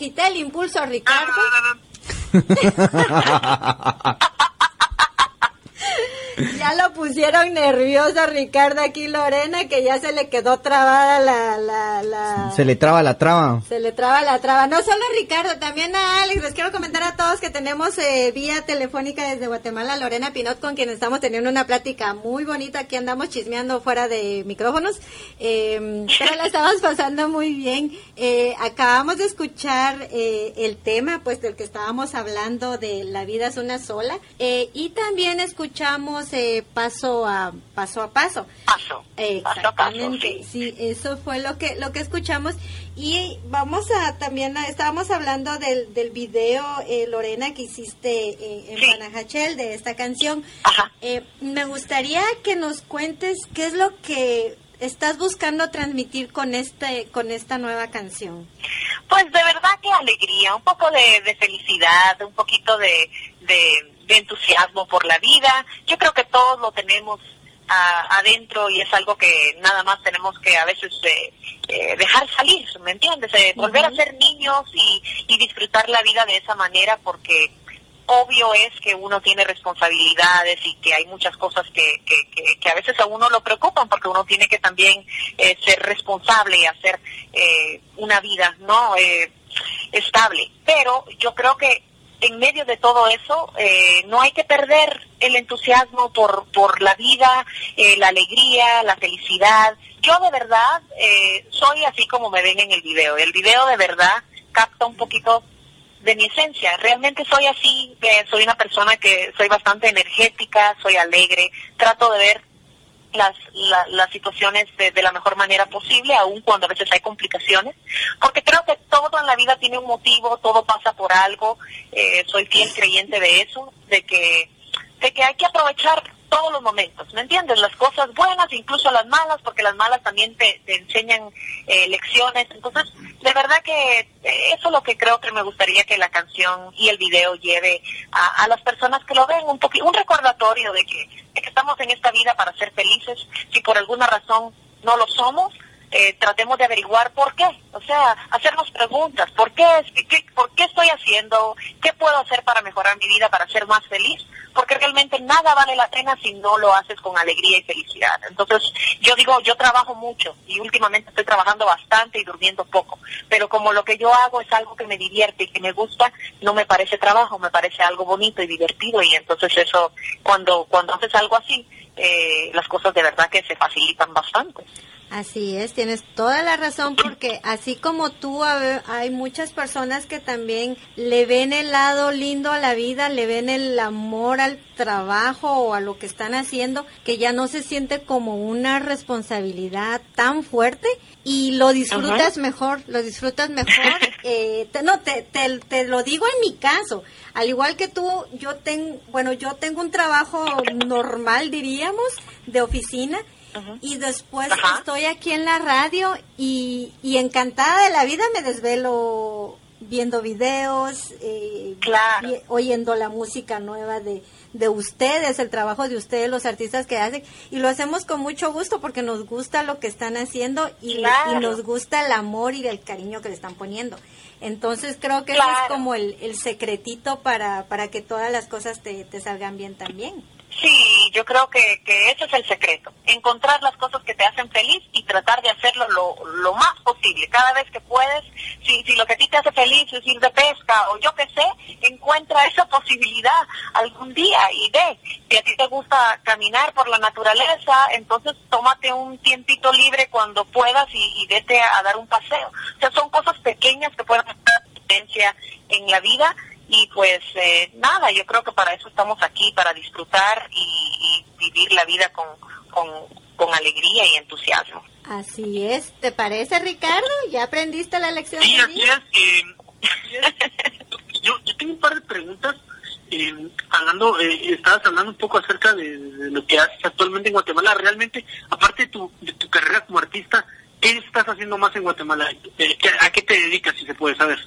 quité el impulso a Ricardo. <laughs> Ya lo pusieron nervioso a Ricardo aquí, Lorena, que ya se le quedó trabada la, la, la... Se le traba la traba. Se le traba la traba. No solo a Ricardo, también a Alex. Les quiero comentar a todos que tenemos eh, vía telefónica desde Guatemala Lorena Pinot, con quien estamos teniendo una plática muy bonita. Aquí andamos chismeando fuera de micrófonos. Eh, pero la estamos <laughs> pasando muy bien. Eh, acabamos de escuchar eh, el tema, pues, del que estábamos hablando de La vida es una sola. Eh, y también escuchamos eh, paso a paso a paso. Paso. Exactamente. sí. eso fue lo que lo que escuchamos y vamos a también a- estábamos hablando del, del video eh, Lorena que hiciste eh, en Sí. Panajachel de esta canción. Ajá. Eh, me gustaría que nos cuentes qué es lo que estás buscando transmitir con este con esta nueva canción. Pues de verdad que alegría, un poco de, de felicidad, un poquito de, de- de entusiasmo por la vida. Yo creo que todos lo tenemos ah, adentro y es algo que nada más tenemos que a veces eh, eh, dejar salir, ¿me entiendes? Eh, volver a ser niños y, y disfrutar la vida de esa manera porque obvio es que uno tiene responsabilidades y que hay muchas cosas que, que, que, que a veces a uno lo preocupan porque uno tiene que también eh, ser responsable y hacer eh, una vida no Eh, estable. Pero yo creo que en medio de todo eso eh, no hay que perder el entusiasmo por, por la vida, eh, la alegría, la felicidad. Yo de verdad eh, soy así como me ven en el video. El video de verdad capta un poquito de mi esencia. Realmente soy así, eh, soy una persona que soy bastante energética, soy alegre, trato de ver las, la- las situaciones de, de la mejor manera posible, aun cuando a veces hay complicaciones, porque creo que todo en la vida tiene un motivo, todo pasa por algo, eh, soy fiel creyente de eso, de que, de que hay que aprovechar todos los momentos, ¿me entiendes? Las cosas buenas, incluso las malas, porque las malas también te, te enseñan eh, lecciones, entonces, de verdad que eh, eso es lo que creo que me gustaría que la canción y el video lleve a, las personas que lo ven, un un recordatorio de que, estamos en esta vida para ser felices, si por alguna razón no lo somos, eh, tratemos de averiguar por qué, o sea, hacernos preguntas, ¿por qué, qué, ¿por qué estoy haciendo? ¿Qué puedo hacer para mejorar mi vida, para ser más feliz? Porque realmente nada vale la pena si no lo haces con alegría y felicidad. Entonces, yo digo, yo trabajo mucho y últimamente estoy trabajando bastante y durmiendo poco, pero como lo que yo hago es algo que me divierte y que me gusta, no me parece trabajo, me parece algo bonito y divertido y entonces eso, cuando, cuando haces algo así, eh, las cosas de verdad que se facilitan bastante. Así es, tienes toda la razón porque así como tú hay muchas personas que también le ven el lado lindo a la vida, le ven el amor al trabajo o a lo que están haciendo, que ya no se siente como una responsabilidad tan fuerte y lo disfrutas mejor, lo disfrutas mejor. <laughs> Eh, te- no, te, te, te lo digo en mi caso, al igual que tú, yo tengo, bueno, yo tengo un trabajo normal, diríamos, de oficina y después Ajá. estoy aquí en la radio y, y encantada de la vida me desvelo viendo videos, eh, Claro. vi- oyendo la música nueva de, de ustedes, el trabajo de ustedes, los artistas que hacen, y lo hacemos con mucho gusto porque nos gusta lo que están haciendo y, Claro. y nos gusta el amor y el cariño que le están poniendo. Entonces creo que eso es como el, el secretito para, para que todas las cosas te, te salgan bien también. Sí, yo creo que, que ese es el secreto. Encontrar las cosas que te hacen feliz y tratar de hacerlo lo, lo más posible. Cada vez que puedes, si, si lo que a ti te hace feliz es ir de pesca o yo qué sé, encuentra esa posibilidad algún día y ve. Si a ti te gusta caminar por la naturaleza, entonces tómate un tiempito libre cuando puedas y, vete a, a dar un paseo. O sea, son cosas pequeñas que pueden hacer diferencia en la vida y pues eh, nada, yo creo que para eso estamos aquí, para disfrutar y, y vivir la vida con, con, con alegría y entusiasmo. Así es. ¿Te parece, Ricardo? ¿Ya aprendiste la lección? Sí, del así es. eh. <laughs> Yo, yo tengo un par de preguntas. eh, hablando, eh, estabas hablando un poco acerca de, de lo que haces actualmente en Guatemala. Realmente, aparte de tu, de tu carrera como artista, ¿qué estás haciendo más en Guatemala? Eh, ¿qué- ¿A qué te dedicas, si se puede saber?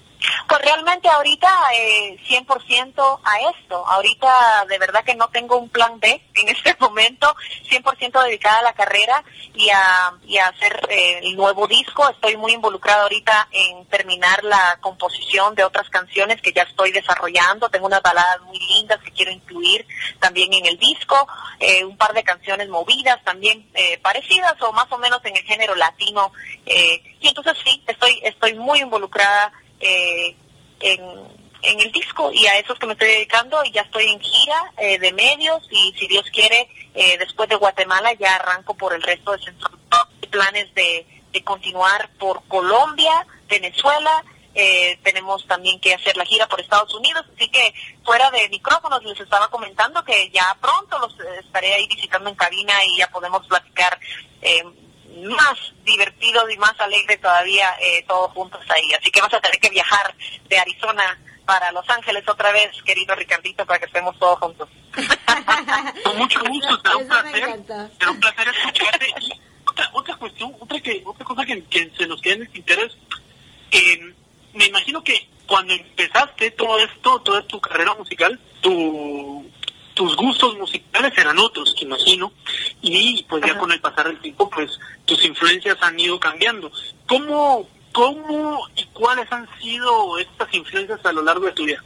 Pues realmente ahorita eh, 100% a esto. Ahorita de verdad que no tengo un plan B <laughs> en este momento, 100% dedicada a la carrera y a, y a hacer eh, el nuevo disco. Estoy muy involucrada ahorita en terminar la composición de otras canciones que ya estoy desarrollando. Tengo unas baladas muy lindas que quiero incluir también en el disco, eh, un par de canciones movidas también eh, parecidas o más o menos en el género latino. Eh, y entonces sí, estoy, estoy muy involucrada eh, en, el disco y a eso es que me estoy dedicando y ya estoy en gira eh, de medios y si Dios quiere eh, después de Guatemala ya arranco por el resto de Centroamérica planes de, de continuar por Colombia, Venezuela eh, tenemos también que hacer la gira por Estados Unidos, así que fuera de micrófonos les estaba comentando que ya pronto los eh, estaré ahí visitando en cabina y ya podemos platicar eh, más divertido y más alegre todavía eh, todos juntos ahí. Así que vas a tener que viajar de Arizona para Los Ángeles otra vez, querido Ricardito, para que estemos todos juntos. <laughs> Con mucho gusto, será un placer. Será un placer escucharte. Y otra, otra cuestión, otra que otra cosa que, que se nos queda en el tintero es que me imagino que cuando empezaste todo esto, toda tu carrera musical, tu, tus gustos musicales eran otros, que imagino, y pues ya Ajá. con el pasar del tiempo, pues tus influencias han ido cambiando. ¿Cómo, cómo y cuáles han sido estas influencias a lo largo de tu vida?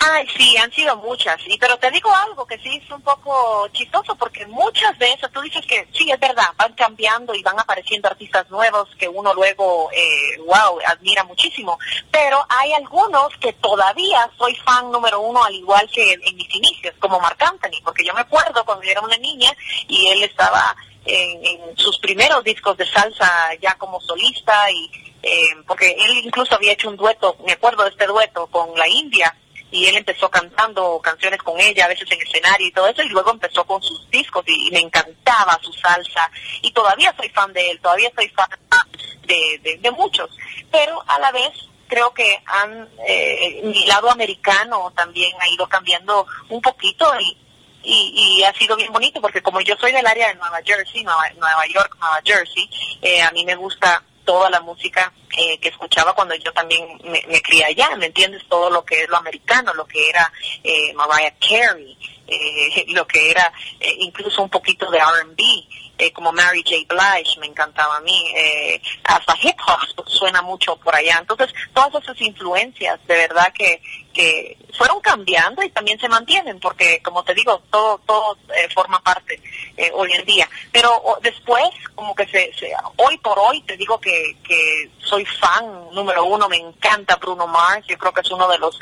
Ay, sí, han sido muchas, y pero te digo algo que sí es un poco chistoso, porque muchas esas, tú dices que sí, es verdad, van cambiando y van apareciendo artistas nuevos que uno luego, eh, wow, admira muchísimo, pero hay algunos que todavía soy fan número uno, al igual que en, mis inicios, como Marc Anthony, porque yo me acuerdo cuando yo era una niña y él estaba en, en sus primeros discos de salsa ya como solista, y eh, porque él incluso había hecho un dueto, me acuerdo de este dueto con la India, y él empezó cantando canciones con ella, a veces en escenario y todo eso, y luego empezó con sus discos y, me encantaba su salsa, y todavía soy fan de él, todavía soy fan de, de, de muchos, pero a la vez creo que han, eh, mi lado americano también ha ido cambiando un poquito y, y, y ha sido bien bonito porque como yo soy del área de Nueva Jersey, Nueva, Nueva York, Nueva Jersey, eh, a mí me gusta toda la música eh, que escuchaba cuando yo también me, me crié allá, ¿me entiendes? Todo lo que es lo americano, lo que era eh, Mariah Carey, eh, <laughs> lo que era eh, incluso un poquito de R&B, eh, como Mary J. Blige, me encantaba a mí, eh, hasta hip hop suena mucho por allá. Entonces, todas esas influencias, de verdad que, que fueron cambiando y también se mantienen, porque como te digo, todo, todo eh, forma parte eh, hoy en día. Pero o- después, como que se, se- hoy por hoy, te digo que, que soy fan número uno, me encanta Bruno Mars, yo creo que es uno de los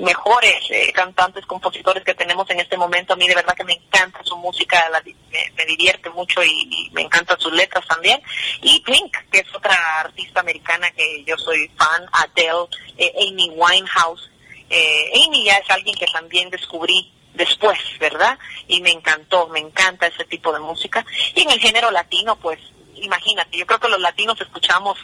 mejores eh, cantantes, compositores que tenemos en este momento. A mí de verdad que me encanta su música, la me, me divierte mucho y, y me encantan sus letras también. Y Pink, que es otra artista americana que yo soy fan, Adele, eh, Amy Winehouse. Eh, Amy ya es alguien que también descubrí después, ¿verdad? Y me encantó, me encanta ese tipo de música. Y en el género latino, pues imagínate, yo creo que los latinos escuchamos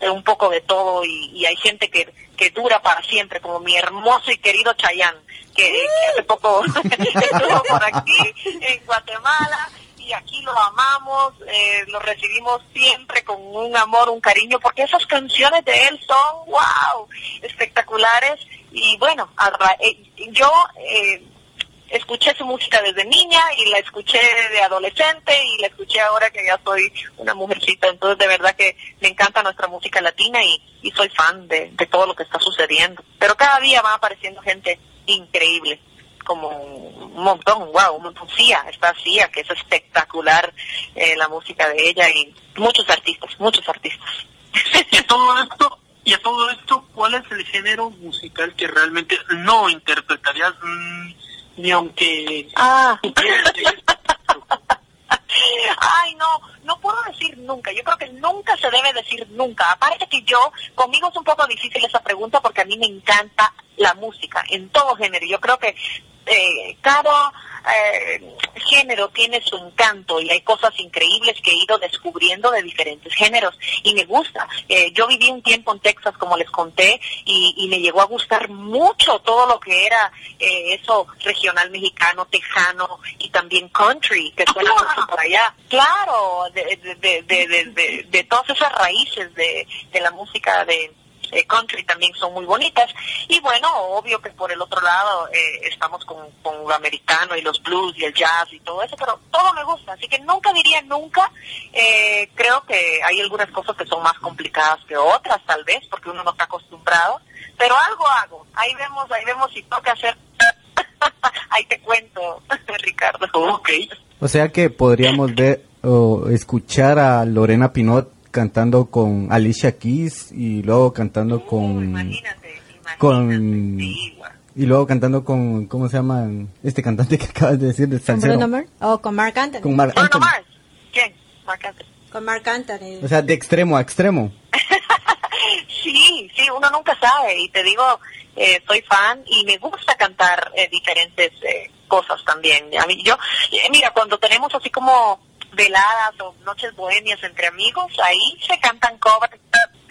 eh, un poco de todo y, hay gente que, que dura para siempre, como mi hermoso y querido Chayán, que, que hace poco <laughs> estuvo por aquí, en Guatemala, y aquí lo amamos, eh, lo recibimos siempre con un amor, un cariño, porque esas canciones de él son, wow, espectaculares. Y bueno, eh, yo eh, escuché su música desde niña y la escuché de adolescente y la escuché ahora que ya soy una mujercita. Entonces, de verdad que me encanta nuestra música latina y, soy fan de, de todo lo que está sucediendo. Pero cada día va apareciendo gente increíble como un montón, wow, un montón. Sia, está Sia, que es espectacular eh, la música de ella y muchos artistas, muchos artistas. <laughs> Todo esto, y a todo esto, ¿cuál es el género musical que realmente no interpretarías mm, ni aunque Ah. <laughs> Ay, no, no puedo decir nunca. Yo creo que nunca se debe decir nunca. Aparte que yo, conmigo es un poco difícil esa pregunta porque a mí me encanta la música en todo género. Yo creo que eh, cada eh, género tiene su encanto y hay cosas increíbles que he ido descubriendo de diferentes géneros y me gusta. Eh, yo viví un tiempo en Texas, como les conté, y, y me llegó a gustar mucho todo lo que era eh, eso regional mexicano, tejano y también country, que suena mucho por allá. Claro, de, de, de, de, de, de- de todas esas raíces de, de la música de eh, country también son muy bonitas. Y bueno, obvio que por el otro lado eh, estamos con, con lo americano y los blues y el jazz y todo eso, pero todo me gusta. Así que nunca diría nunca. Eh, creo que hay algunas cosas que son más complicadas que otras, tal vez, porque uno no está acostumbrado. Pero algo hago. Ahí vemos, ahí vemos si toca hacer. <laughs> ahí te cuento, <laughs> Ricardo. Ok. O sea que podríamos ver o escuchar a Lorena Pinot cantando con Alicia Keys y luego cantando Uh, con imagínate, imagínate. con y luego cantando con ¿cómo se llama este cantante que <laughs> acabas de decir de ¿Con Salsero? Bruno Mars? ¿O con Mark Anthony? Con Bruno Anthony. Mars. ¿Quién? Marc Anthony. Con Mark Anthony. O sea, de extremo a extremo. <laughs> Sí, sí, uno nunca sabe y te digo, eh, soy fan y me gusta cantar eh, diferentes eh, cosas también. A mí, yo, eh, mira, cuando tenemos así como veladas o noches bohemias entre amigos, ahí se cantan covers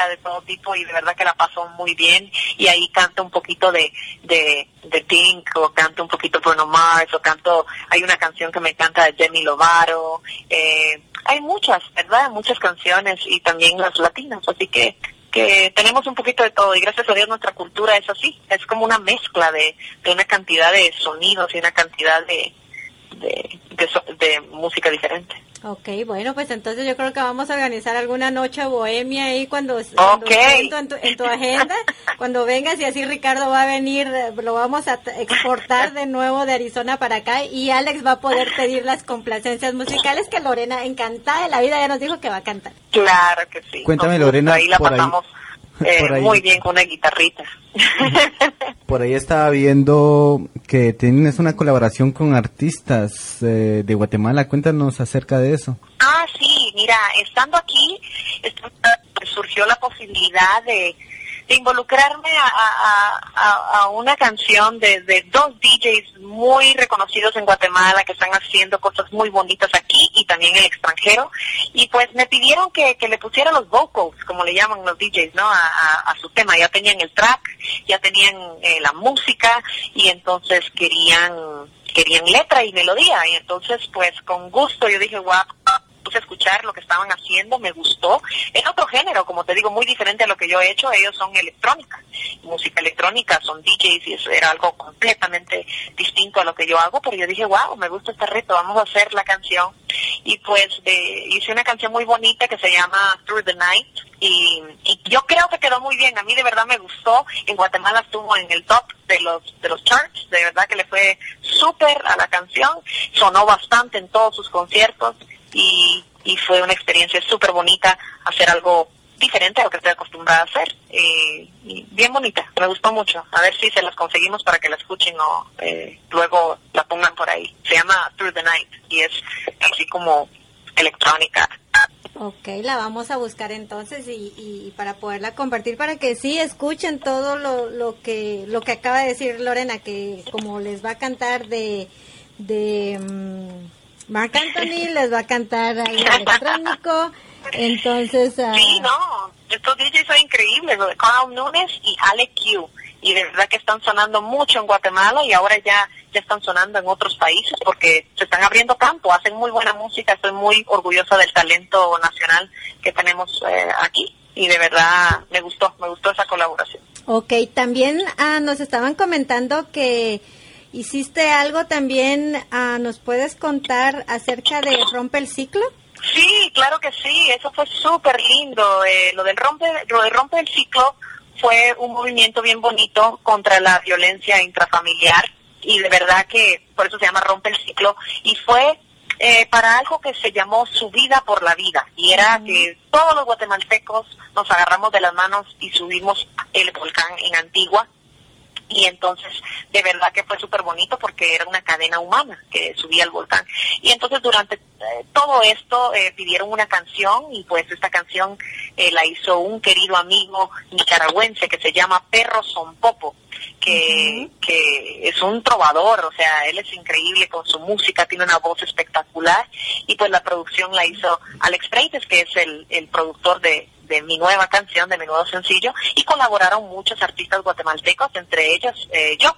de todo tipo y de verdad que la paso muy bien y ahí canto un poquito de de, de Pink o canto un poquito Bruno Mars o canto hay una canción que me encanta de Demi Lovato eh, hay muchas verdad muchas canciones y también las latinas así que que tenemos un poquito de todo y gracias a Dios nuestra cultura es así es como una mezcla de, de una cantidad de sonidos y una cantidad de de, de, so- de música diferente Ok, bueno, pues entonces yo creo que vamos a organizar alguna noche bohemia ahí cuando, cuando Ok. esté en, tu, en tu agenda, <laughs> cuando vengas y así Ricardo va a venir, eh, lo vamos a exportar de nuevo de Arizona para acá y Alex va a poder pedir las complacencias musicales que Lorena, encantada de la vida, ya nos dijo que va a cantar. Claro que sí. Cuéntame, Lorena, Ahí la por ahí- pasamos <laughs> eh, por ahí- muy bien con una guitarrita. Por ahí estaba viendo que tienes una colaboración con artistas eh, de Guatemala. Cuéntanos acerca de eso. ah, sí, mira, estando aquí, pues, surgió la posibilidad de involucrarme a, a- a- una canción de, de dos DJs muy reconocidos en Guatemala que están haciendo cosas muy bonitas aquí y también en el extranjero. Y pues me pidieron que, que le pusiera los vocals, como le llaman los DJs, ¿no? A, su tema. Ya tenían el track, ya tenían eh, la música y entonces querían querían letra y melodía. Y entonces, pues con gusto yo dije, guau, puse escuchar lo que estaban haciendo, me gustó. Es otro género, como te digo, muy diferente a lo que yo he hecho. Ellos son electrónica, música electrónica, son DJs y eso era algo completamente distinto a lo que yo hago. Pero yo dije, wow, me gusta este reto, vamos a hacer la canción. Y pues de- hice una canción muy bonita que se llama Through the Night. Y, y yo creo que quedó muy bien. A mí de verdad me gustó. En Guatemala estuvo en el top de los de los charts. De verdad que le fue súper a la canción. Sonó bastante en todos sus conciertos y, y fue una experiencia súper bonita hacer algo diferente a lo que estoy acostumbrada a hacer. Eh, y bien bonita, me gustó mucho. A ver si se las conseguimos para que la escuchen o eh, luego la pongan por ahí. Se llama Through the Night y es así como electrónica. Ok, la vamos a buscar entonces y, y para poderla compartir para que sí escuchen todo lo, lo que lo que acaba de decir Lorena que como les va a cantar de de mm, Mark Anthony les va a cantar ahí electrónico entonces ah, Sí, no, estos DJs son increíbles, Carl Nunes y Ale Q. Y de verdad que están sonando mucho en Guatemala y ahora ya, ya están sonando en otros países porque se están abriendo campo, hacen muy buena música, estoy muy orgullosa del talento nacional que tenemos eh, aquí y de verdad me gustó, me gustó esa colaboración. Ok, también ah, nos estaban comentando que hiciste algo también, ah, ¿nos puedes contar acerca de Rompe el Ciclo? Sí, claro que sí, eso fue súper lindo. Eh, lo del rompe, lo del rompe el ciclo fue un movimiento bien bonito contra la violencia intrafamiliar y de verdad que por eso se llama rompe el ciclo y fue eh, para algo que se llamó subida por la vida y era que todos los guatemaltecos nos agarramos de las manos y subimos el volcán en Antigua y entonces de verdad que fue súper bonito porque era una cadena humana que subía al volcán. Y entonces durante eh, todo esto eh, pidieron una canción y pues esta canción eh, la hizo un querido amigo nicaragüense que se llama Perro Son Popo que, que es un trovador, o sea, él es increíble con su música, tiene una voz espectacular y pues la producción la hizo Alex Freites, que es el, el productor de, de mi nueva canción, de mi nuevo sencillo, y colaboraron muchos artistas guatemaltecos, entre ellos eh, yo,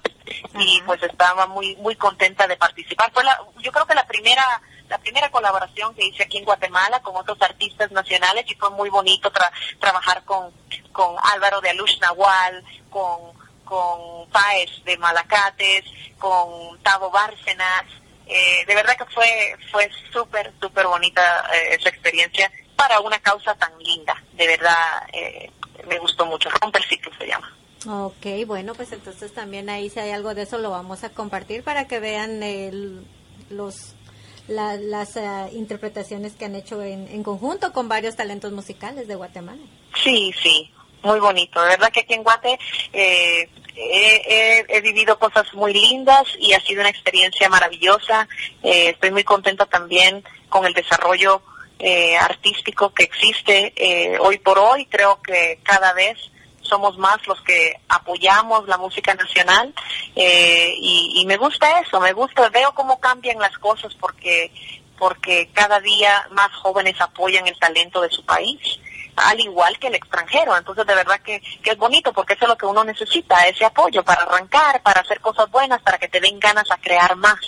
y pues estaba muy muy contenta de participar. Fue la, yo creo que la primera la primera colaboración que hice aquí en Guatemala con otros artistas nacionales y fue muy bonito tra- trabajar con, con Álvaro de Alush Nahual, con, con Paez de Malacates, con Tavo Bárcenas. Eh, de verdad que fue fue súper, súper bonita eh, esa experiencia para una causa tan linda. De verdad eh, me gustó mucho. Rompe el ciclo se llama. Ok, bueno, pues entonces también ahí si hay algo de eso lo vamos a compartir para que vean el- los la- las eh, interpretaciones que han hecho en, en conjunto con varios talentos musicales de Guatemala. Sí, sí, muy bonito. De verdad que aquí en Guate eh, he, he- he vivido cosas muy lindas y ha sido una experiencia maravillosa. Eh, estoy muy contenta también con el desarrollo eh, artístico que existe eh, hoy por hoy. Creo que cada vez somos más los que apoyamos la música nacional eh, y, me gusta eso, me gusta, veo cómo cambian las cosas porque porque cada día más jóvenes apoyan el talento de su país al igual que el extranjero. Entonces, de verdad que, que es bonito porque eso es lo que uno necesita, ese apoyo para arrancar, para hacer cosas buenas, para que te den ganas a crear más.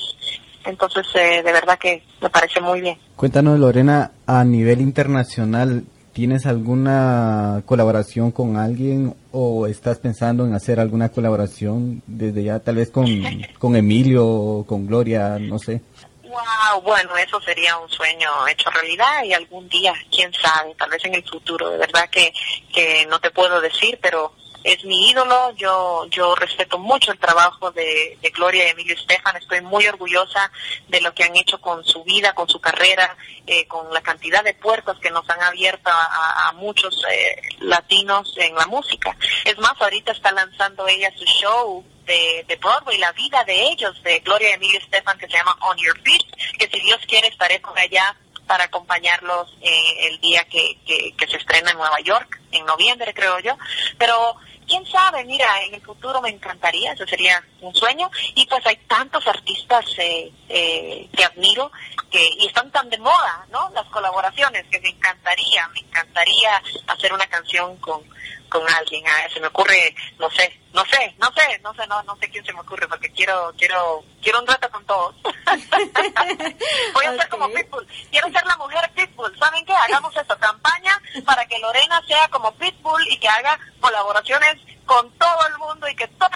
Entonces, eh, de verdad que me parece muy bien. Cuéntanos, Lorena, a nivel internacional, ¿tienes alguna colaboración con alguien o estás pensando en hacer alguna colaboración desde ya, tal vez con, <laughs> con Emilio o con Gloria, no sé? Wow, bueno, eso sería un sueño hecho realidad y algún día, quién sabe, tal vez en el futuro, de verdad que, que no te puedo decir, pero es mi ídolo, yo yo respeto mucho el trabajo de, Gloria y Emilio Estefan, estoy muy orgullosa de lo que han hecho con su vida, con su carrera, eh, con la cantidad de puertas que nos han abierto a, muchos eh, latinos en la música. Es más, ahorita está lanzando ella su show de, de Broadway, la vida de ellos, de Gloria Emilio Estefan, que se llama On Your Feet, que si Dios quiere estaré por allá para acompañarlos eh, el día que, que se estrena en Nueva York, en noviembre creo yo. Pero quién sabe, mira, en el futuro me encantaría, eso sería un sueño. Y pues hay tantos artistas eh, eh, que admiro que y están tan de moda, ¿no? Las colaboraciones que me encantaría, me encantaría hacer una canción con con alguien. Ah, se me ocurre, no sé, no sé, no sé, no sé, no, no sé quién se me ocurre porque quiero, quiero, quiero un reto con todos. <laughs> Voy a ser como. Pitbull. Quiero ser la mujer Pitbull. ¿Saben qué? Hagamos esta campaña para que Lorena sea como Pitbull y que haga colaboraciones con todo el mundo y que todo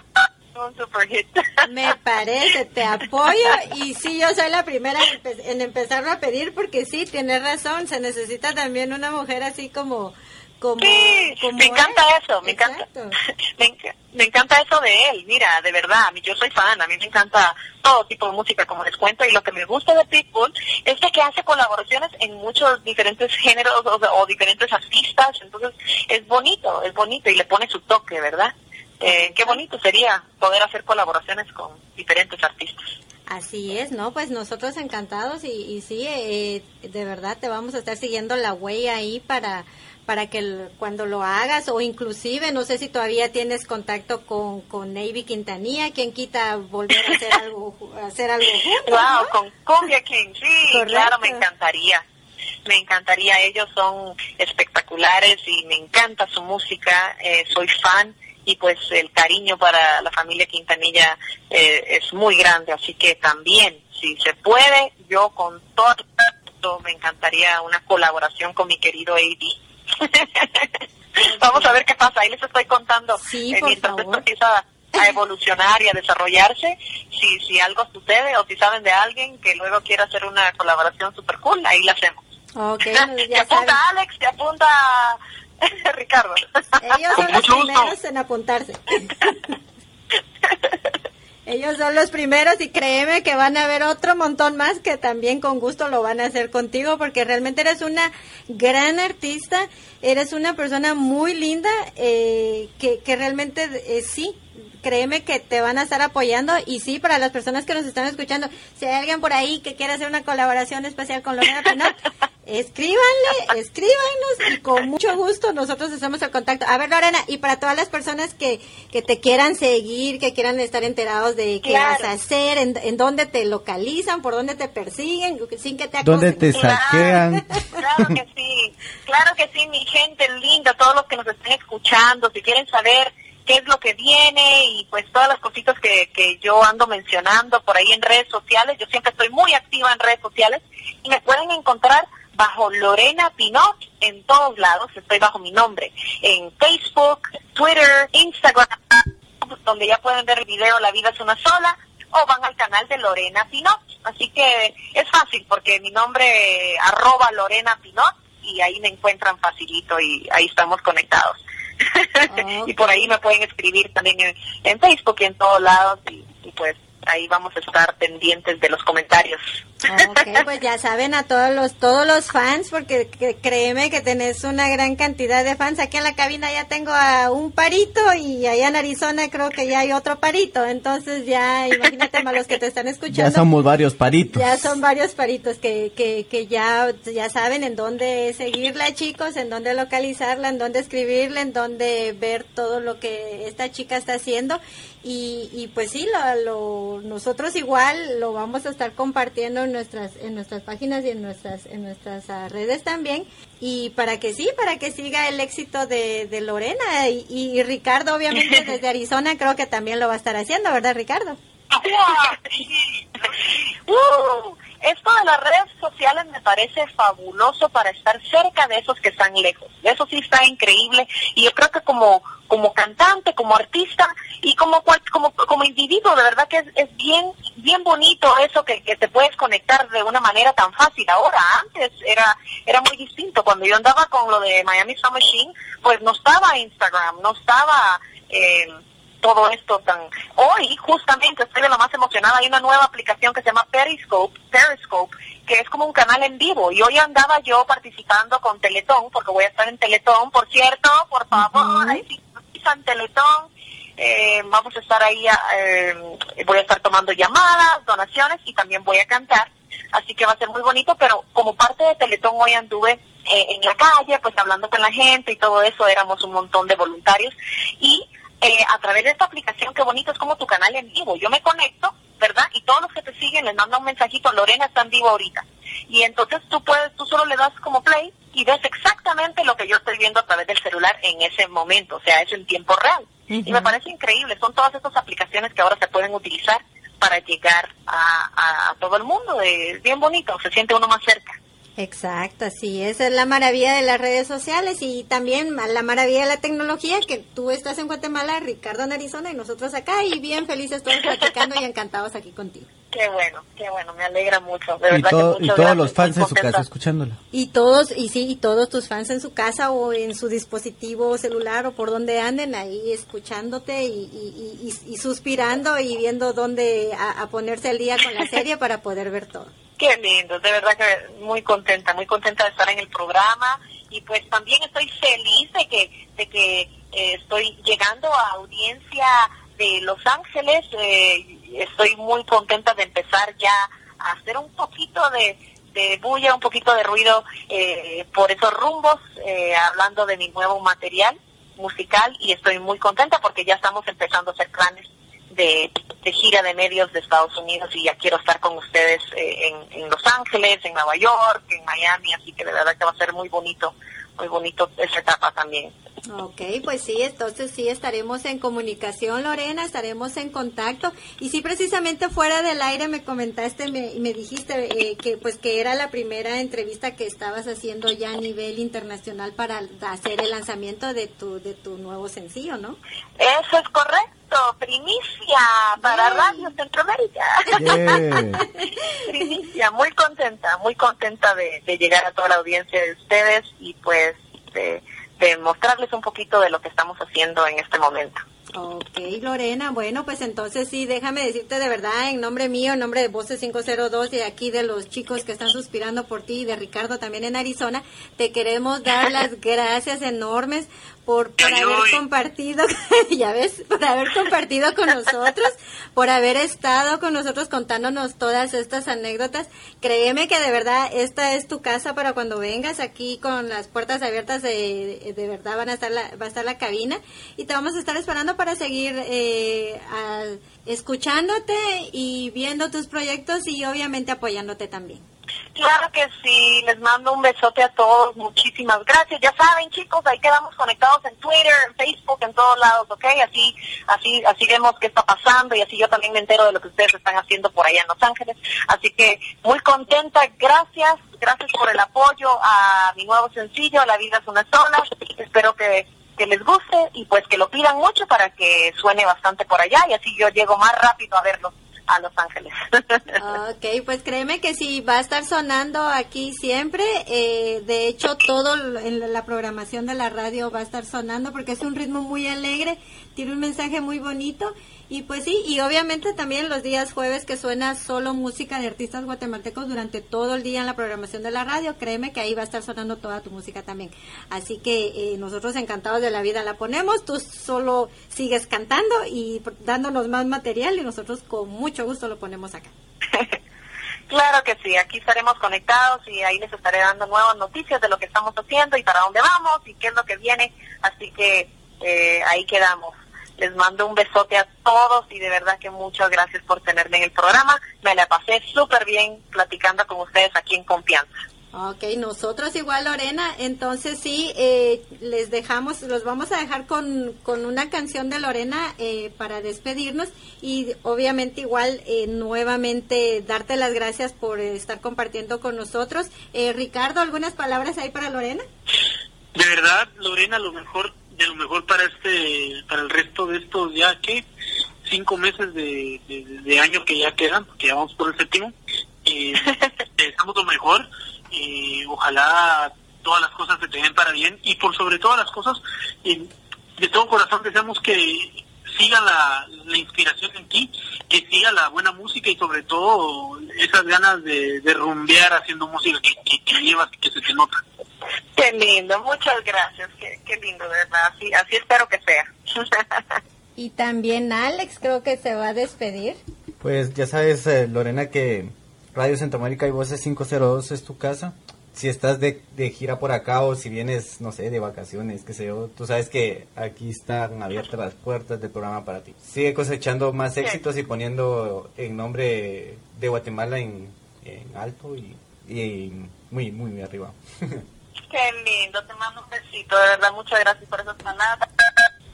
un super hit. <laughs> Me parece, te apoyo y sí, yo soy la primera en, en empezarlo a pedir porque sí, tienes razón, se necesita también una mujer así como... como, Sí, como me encanta él. eso, me encanta. <laughs> Me, enc- me encanta eso de él, mira, de verdad, yo soy fan, a mí me encanta todo tipo de música, como les cuento, y lo que me gusta de Pitbull es que hace colaboraciones en muchos diferentes géneros o, o diferentes artistas, entonces es bonito, es bonito y le pone su toque, ¿verdad? Eh, qué bonito sería poder hacer colaboraciones con diferentes artistas. Así es, ¿no? Pues nosotros encantados y, y sí, eh, de verdad te vamos a estar siguiendo la huella ahí para para que el- cuando lo hagas o inclusive no sé si todavía tienes contacto con, con Navy Quintanilla, quien quita volver a hacer <laughs> algo hacer algo juntos, Wow, ¿no? con Cumbia King, sí, Correcto. claro, me encantaría. Me encantaría, ellos son espectaculares y me encanta su música, eh, soy fan y pues el cariño para la familia Quintanilla eh, es muy grande, así que también, si se puede, yo con todo me encantaría una colaboración con mi querido A.D. <laughs> Vamos a ver qué pasa, ahí les estoy contando Sí, eh, por mientras favor. esto empieza a evolucionar y a desarrollarse. Si, si algo sucede o si saben de alguien que luego quiera hacer una colaboración super cool, ahí la hacemos. Ok, <laughs> te ya apunta Alex, te apunta <laughs> Ricardo. Ellos son Con los mucho gusto. primeros en apuntarse. Ellos son los primeros y créeme que van a haber otro montón más que también con gusto lo van a hacer contigo porque realmente eres una gran artista, eres una persona muy linda eh, que, que realmente eh, sí, créeme que te van a estar apoyando y sí, para las personas que nos están escuchando, si hay alguien por ahí que quiera hacer una colaboración especial con Lorena Pinot, <laughs> escríbanle, escríbanos y con mucho gusto nosotros hacemos el contacto. A ver, Lorena, y para todas las personas que, que te quieran seguir, que quieran estar enterados de qué Claro. vas a hacer, en, en dónde te localizan, por dónde te persiguen, sin que te acosen. ¿Dónde te saquean? <laughs> Claro que sí, claro que sí, mi gente linda, todos los que nos estén escuchando, si quieren saber qué es lo que viene y pues todas las cositas que, que yo ando mencionando por ahí en redes sociales, yo siempre estoy muy activa en redes sociales y me pueden encontrar bajo Lorena Pinot en todos lados, estoy bajo mi nombre, en Facebook, Twitter, Instagram, donde ya pueden ver el video La vida es una sola, o van al canal de Lorena Pinot. Así que es fácil porque mi nombre arroba Lorena Pinot y ahí me encuentran facilito y ahí estamos conectados. <laughs> y por ahí me pueden escribir también en, en Facebook y en todos lados y, y pues ahí vamos a estar pendientes de los comentarios. Ok, <laughs> pues ya saben a todos los todos los fans, porque que- créeme que tenés una gran cantidad de fans. Aquí en la cabina ya tengo a un parito y allá en Arizona creo que ya hay otro parito. Entonces ya imagínate más los que te están escuchando. Ya somos varios paritos. Ya son varios paritos que, que, que ya, ya saben en dónde seguirla, chicos, en dónde localizarla, en dónde escribirla, en dónde ver todo lo que esta chica está haciendo. Y, y pues sí, lo, lo- nosotros igual lo vamos a estar compartiendo en nuestras, en nuestras páginas y en nuestras, en nuestras ah, redes también. Y para que sí, para que siga el éxito de, de Lorena. Y, y Ricardo, obviamente, <laughs> desde Arizona, creo que también lo va a estar haciendo, ¿verdad, Ricardo? <laughs> Uh, esto de las redes sociales me parece fabuloso para estar cerca de esos que están lejos. Eso sí está increíble y yo creo que como como cantante, como artista y como como como individuo, de verdad que es, es bien bien bonito eso que, que te puedes conectar de una manera tan fácil. Ahora, antes era era muy distinto. Cuando yo andaba con lo de Miami Sound Machine, pues no estaba Instagram, no estaba eh, todo esto tan... Hoy, justamente, estoy de lo más emocionada, hay una nueva aplicación que se llama Periscope, Periscope, que es como un canal en vivo. Y hoy andaba yo participando con Teletón, porque voy a estar en Teletón, por cierto, por favor, ahí sí, en Teletón. Eh, vamos a estar ahí, eh, voy a estar tomando llamadas, donaciones y también voy a cantar. Así que va a ser muy bonito, pero como parte de Teletón hoy anduve eh, en la calle, pues hablando con la gente y todo eso, éramos un montón de voluntarios. Y eh, a través de esta aplicación, qué bonito, es como tu canal en vivo. Yo me conecto, ¿verdad? Y todos los que te siguen les manda un mensajito, Lorena está en vivo ahorita. Y entonces tú puedes, tú solo le das como play y ves exactamente lo que yo estoy viendo a través del celular en ese momento, o sea, es en tiempo real. Y me parece increíble, son todas estas aplicaciones que ahora se pueden utilizar para llegar a, a- a todo el mundo. Es bien bonito, se siente uno más cerca. Exacto, sí, esa es la maravilla de las redes sociales y también la maravilla de la tecnología que tú estás en Guatemala, Ricardo en Arizona y nosotros acá y bien felices todos platicando y encantados aquí contigo. Qué bueno, qué bueno, me alegra mucho. De Y, verdad todo- que y todos gracias, los fans en su casa escuchándola. Y todos, y sí, y todos tus fans en su casa o en su dispositivo celular o por donde anden ahí escuchándote y, y, y- y- y suspirando y viendo dónde a, a ponerse al día con la serie para poder ver todo. Qué lindo, de verdad que muy contenta, muy contenta de estar en el programa y pues también estoy feliz de que, de que eh, estoy llegando a audiencia de Los Ángeles, eh, estoy muy contenta de empezar ya a hacer un poquito de, de bulla, un poquito de ruido eh, por esos rumbos, eh, hablando de mi nuevo material musical y estoy muy contenta porque ya estamos empezando a hacer planes de, de gira de medios de Estados Unidos y ya quiero estar con ustedes eh, en, en Los Ángeles, en Nueva York, en Miami, así que de verdad que va a ser muy bonito, muy bonito esa etapa también. Ok, pues sí, entonces sí estaremos en comunicación, Lorena, estaremos en contacto. Y sí, precisamente fuera del aire me comentaste me, y me dijiste eh, que pues que era la primera entrevista que estabas haciendo ya a nivel internacional para hacer el lanzamiento de tu de tu nuevo sencillo, ¿no? Eso es correcto, primicia para. Radio Centroamérica. Yeah. <laughs> primicia, muy contenta, muy contenta de, de llegar a toda la audiencia de ustedes y pues de, de mostrarles un poquito de lo que estamos haciendo en este momento. Ok, Lorena, bueno, pues entonces sí, déjame decirte de verdad, en nombre mío, en nombre de Voces 502 y aquí de los chicos que están suspirando por ti y de Ricardo también en Arizona, te queremos dar las <laughs> gracias enormes por, haber voy. compartido, <laughs> ya ves, por haber compartido con nosotros, por haber estado con nosotros contándonos todas estas anécdotas. Créeme que de verdad esta es tu casa para cuando vengas aquí con las puertas abiertas, de, de verdad van a estar la, va a estar la cabina y te vamos a estar esperando para seguir eh, escuchándote y viendo tus proyectos y obviamente apoyándote también. Claro que sí, les mando un besote a todos, muchísimas gracias. Ya saben, chicos, ahí quedamos conectados en Twitter, en Facebook, en todos lados, ¿ok? Así, así, así vemos qué está pasando y así yo también me entero de lo que ustedes están haciendo por allá en Los Ángeles. Así que muy contenta, gracias, gracias por el apoyo a mi nuevo sencillo, La vida es una sola. Espero que que les guste y pues que lo pidan mucho para que suene bastante por allá y así yo llego más rápido a verlos a Los Ángeles. <laughs> Ok, pues créeme que sí, va a estar sonando aquí siempre. Eh, de hecho, todo en la programación de la radio va a estar sonando porque es un ritmo muy alegre, tiene un mensaje muy bonito. Y pues sí, y obviamente también los días jueves que suena solo música de artistas guatemaltecos durante todo el día en la programación de la radio, créeme que ahí va a estar sonando toda tu música también. Así que eh, nosotros encantados de la vida la ponemos, tú solo sigues cantando y dándonos más material y nosotros con mucho gusto lo ponemos acá. <laughs> Claro que sí, aquí estaremos conectados y ahí les estaré dando nuevas noticias de lo que estamos haciendo y para dónde vamos y qué es lo que viene. Así que eh, ahí quedamos. Les mando un besote a todos y de verdad que muchas gracias por tenerme en el programa. Me la pasé súper bien platicando con ustedes aquí en confianza. Ok, nosotros igual Lorena, entonces sí, eh, les dejamos, los vamos a dejar con, con una canción de Lorena eh, para despedirnos y obviamente igual eh, nuevamente darte las gracias por estar compartiendo con nosotros. Eh, Ricardo, ¿algunas palabras ahí para Lorena? De verdad, Lorena, lo mejor, de lo mejor para este, para el resto de estos ya que cinco meses de, de, de año que ya quedan, porque ya vamos por el séptimo. Eh, <laughs> te deseamos lo mejor y ojalá todas las cosas se te den para bien y por sobre todas las cosas, eh, de todo corazón deseamos que siga la, la inspiración en ti, que siga la buena música y sobre todo esas ganas de, de rumbear haciendo música que, que, que llevas y que se te nota. Qué lindo, muchas gracias. Qué, qué lindo, de verdad. Así, así espero que sea. <laughs> Y también Alex creo que se va a despedir. Pues ya sabes, eh, Lorena, que Radio Centroamérica y Voces 502 es tu casa. Si estás de, de gira por acá o si vienes, no sé, de vacaciones, qué sé yo, tú sabes que aquí están abiertas las puertas del programa para ti. Sigue cosechando más éxitos y poniendo el nombre de Guatemala en, en alto y, y muy, muy, muy arriba. <laughs> Qué lindo, te mando un besito, de verdad, muchas gracias por esas palabras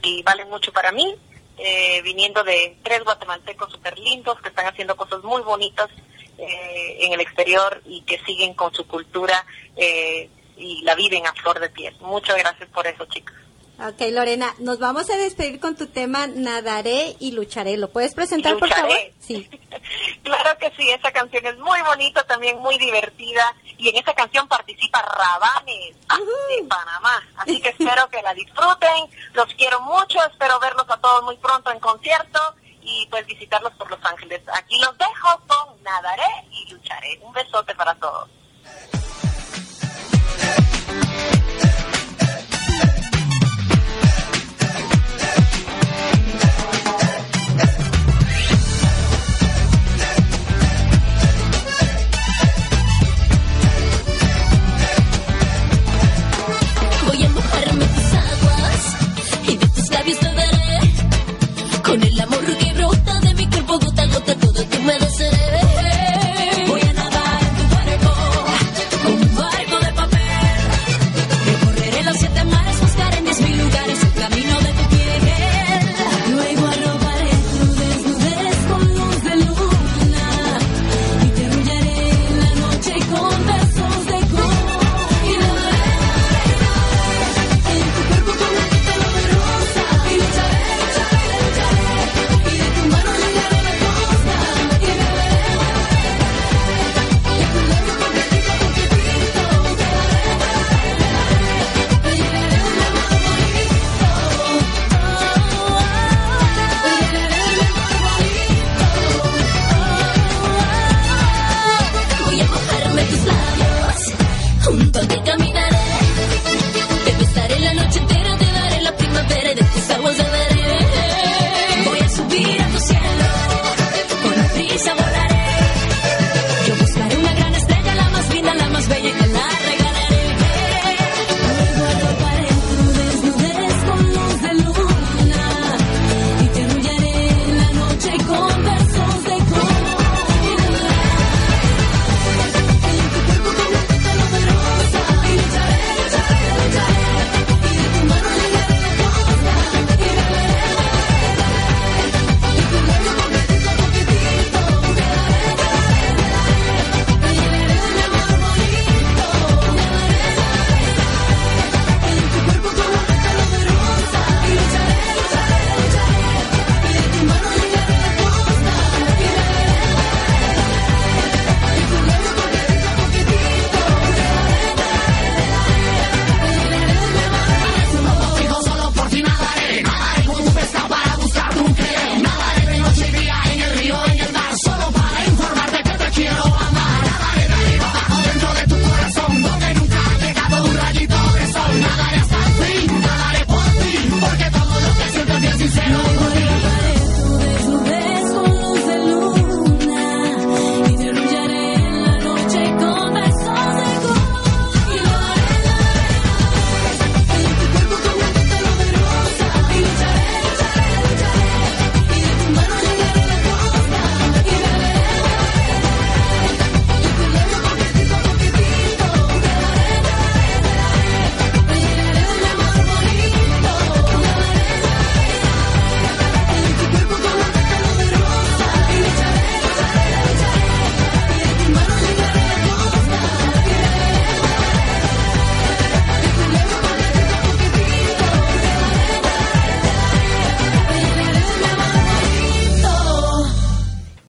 y valen mucho para mí, eh, viniendo de tres guatemaltecos súper lindos que están haciendo cosas muy bonitas eh, en el exterior y que siguen con su cultura eh, y la viven a flor de piel. Muchas gracias por eso, chicos. Ok, Lorena, nos vamos a despedir con tu tema Nadaré y lucharé. ¿Lo puedes presentar, por favor? Sí. <laughs> Claro que sí, esa canción es muy bonita, también muy divertida y en esa canción participa Rabanes de Panamá, así que espero que la disfruten, los quiero mucho, espero verlos a todos muy pronto en concierto y pues visitarlos por Los Ángeles. Aquí los dejo con Nadaré y Lucharé. Un besote para todos.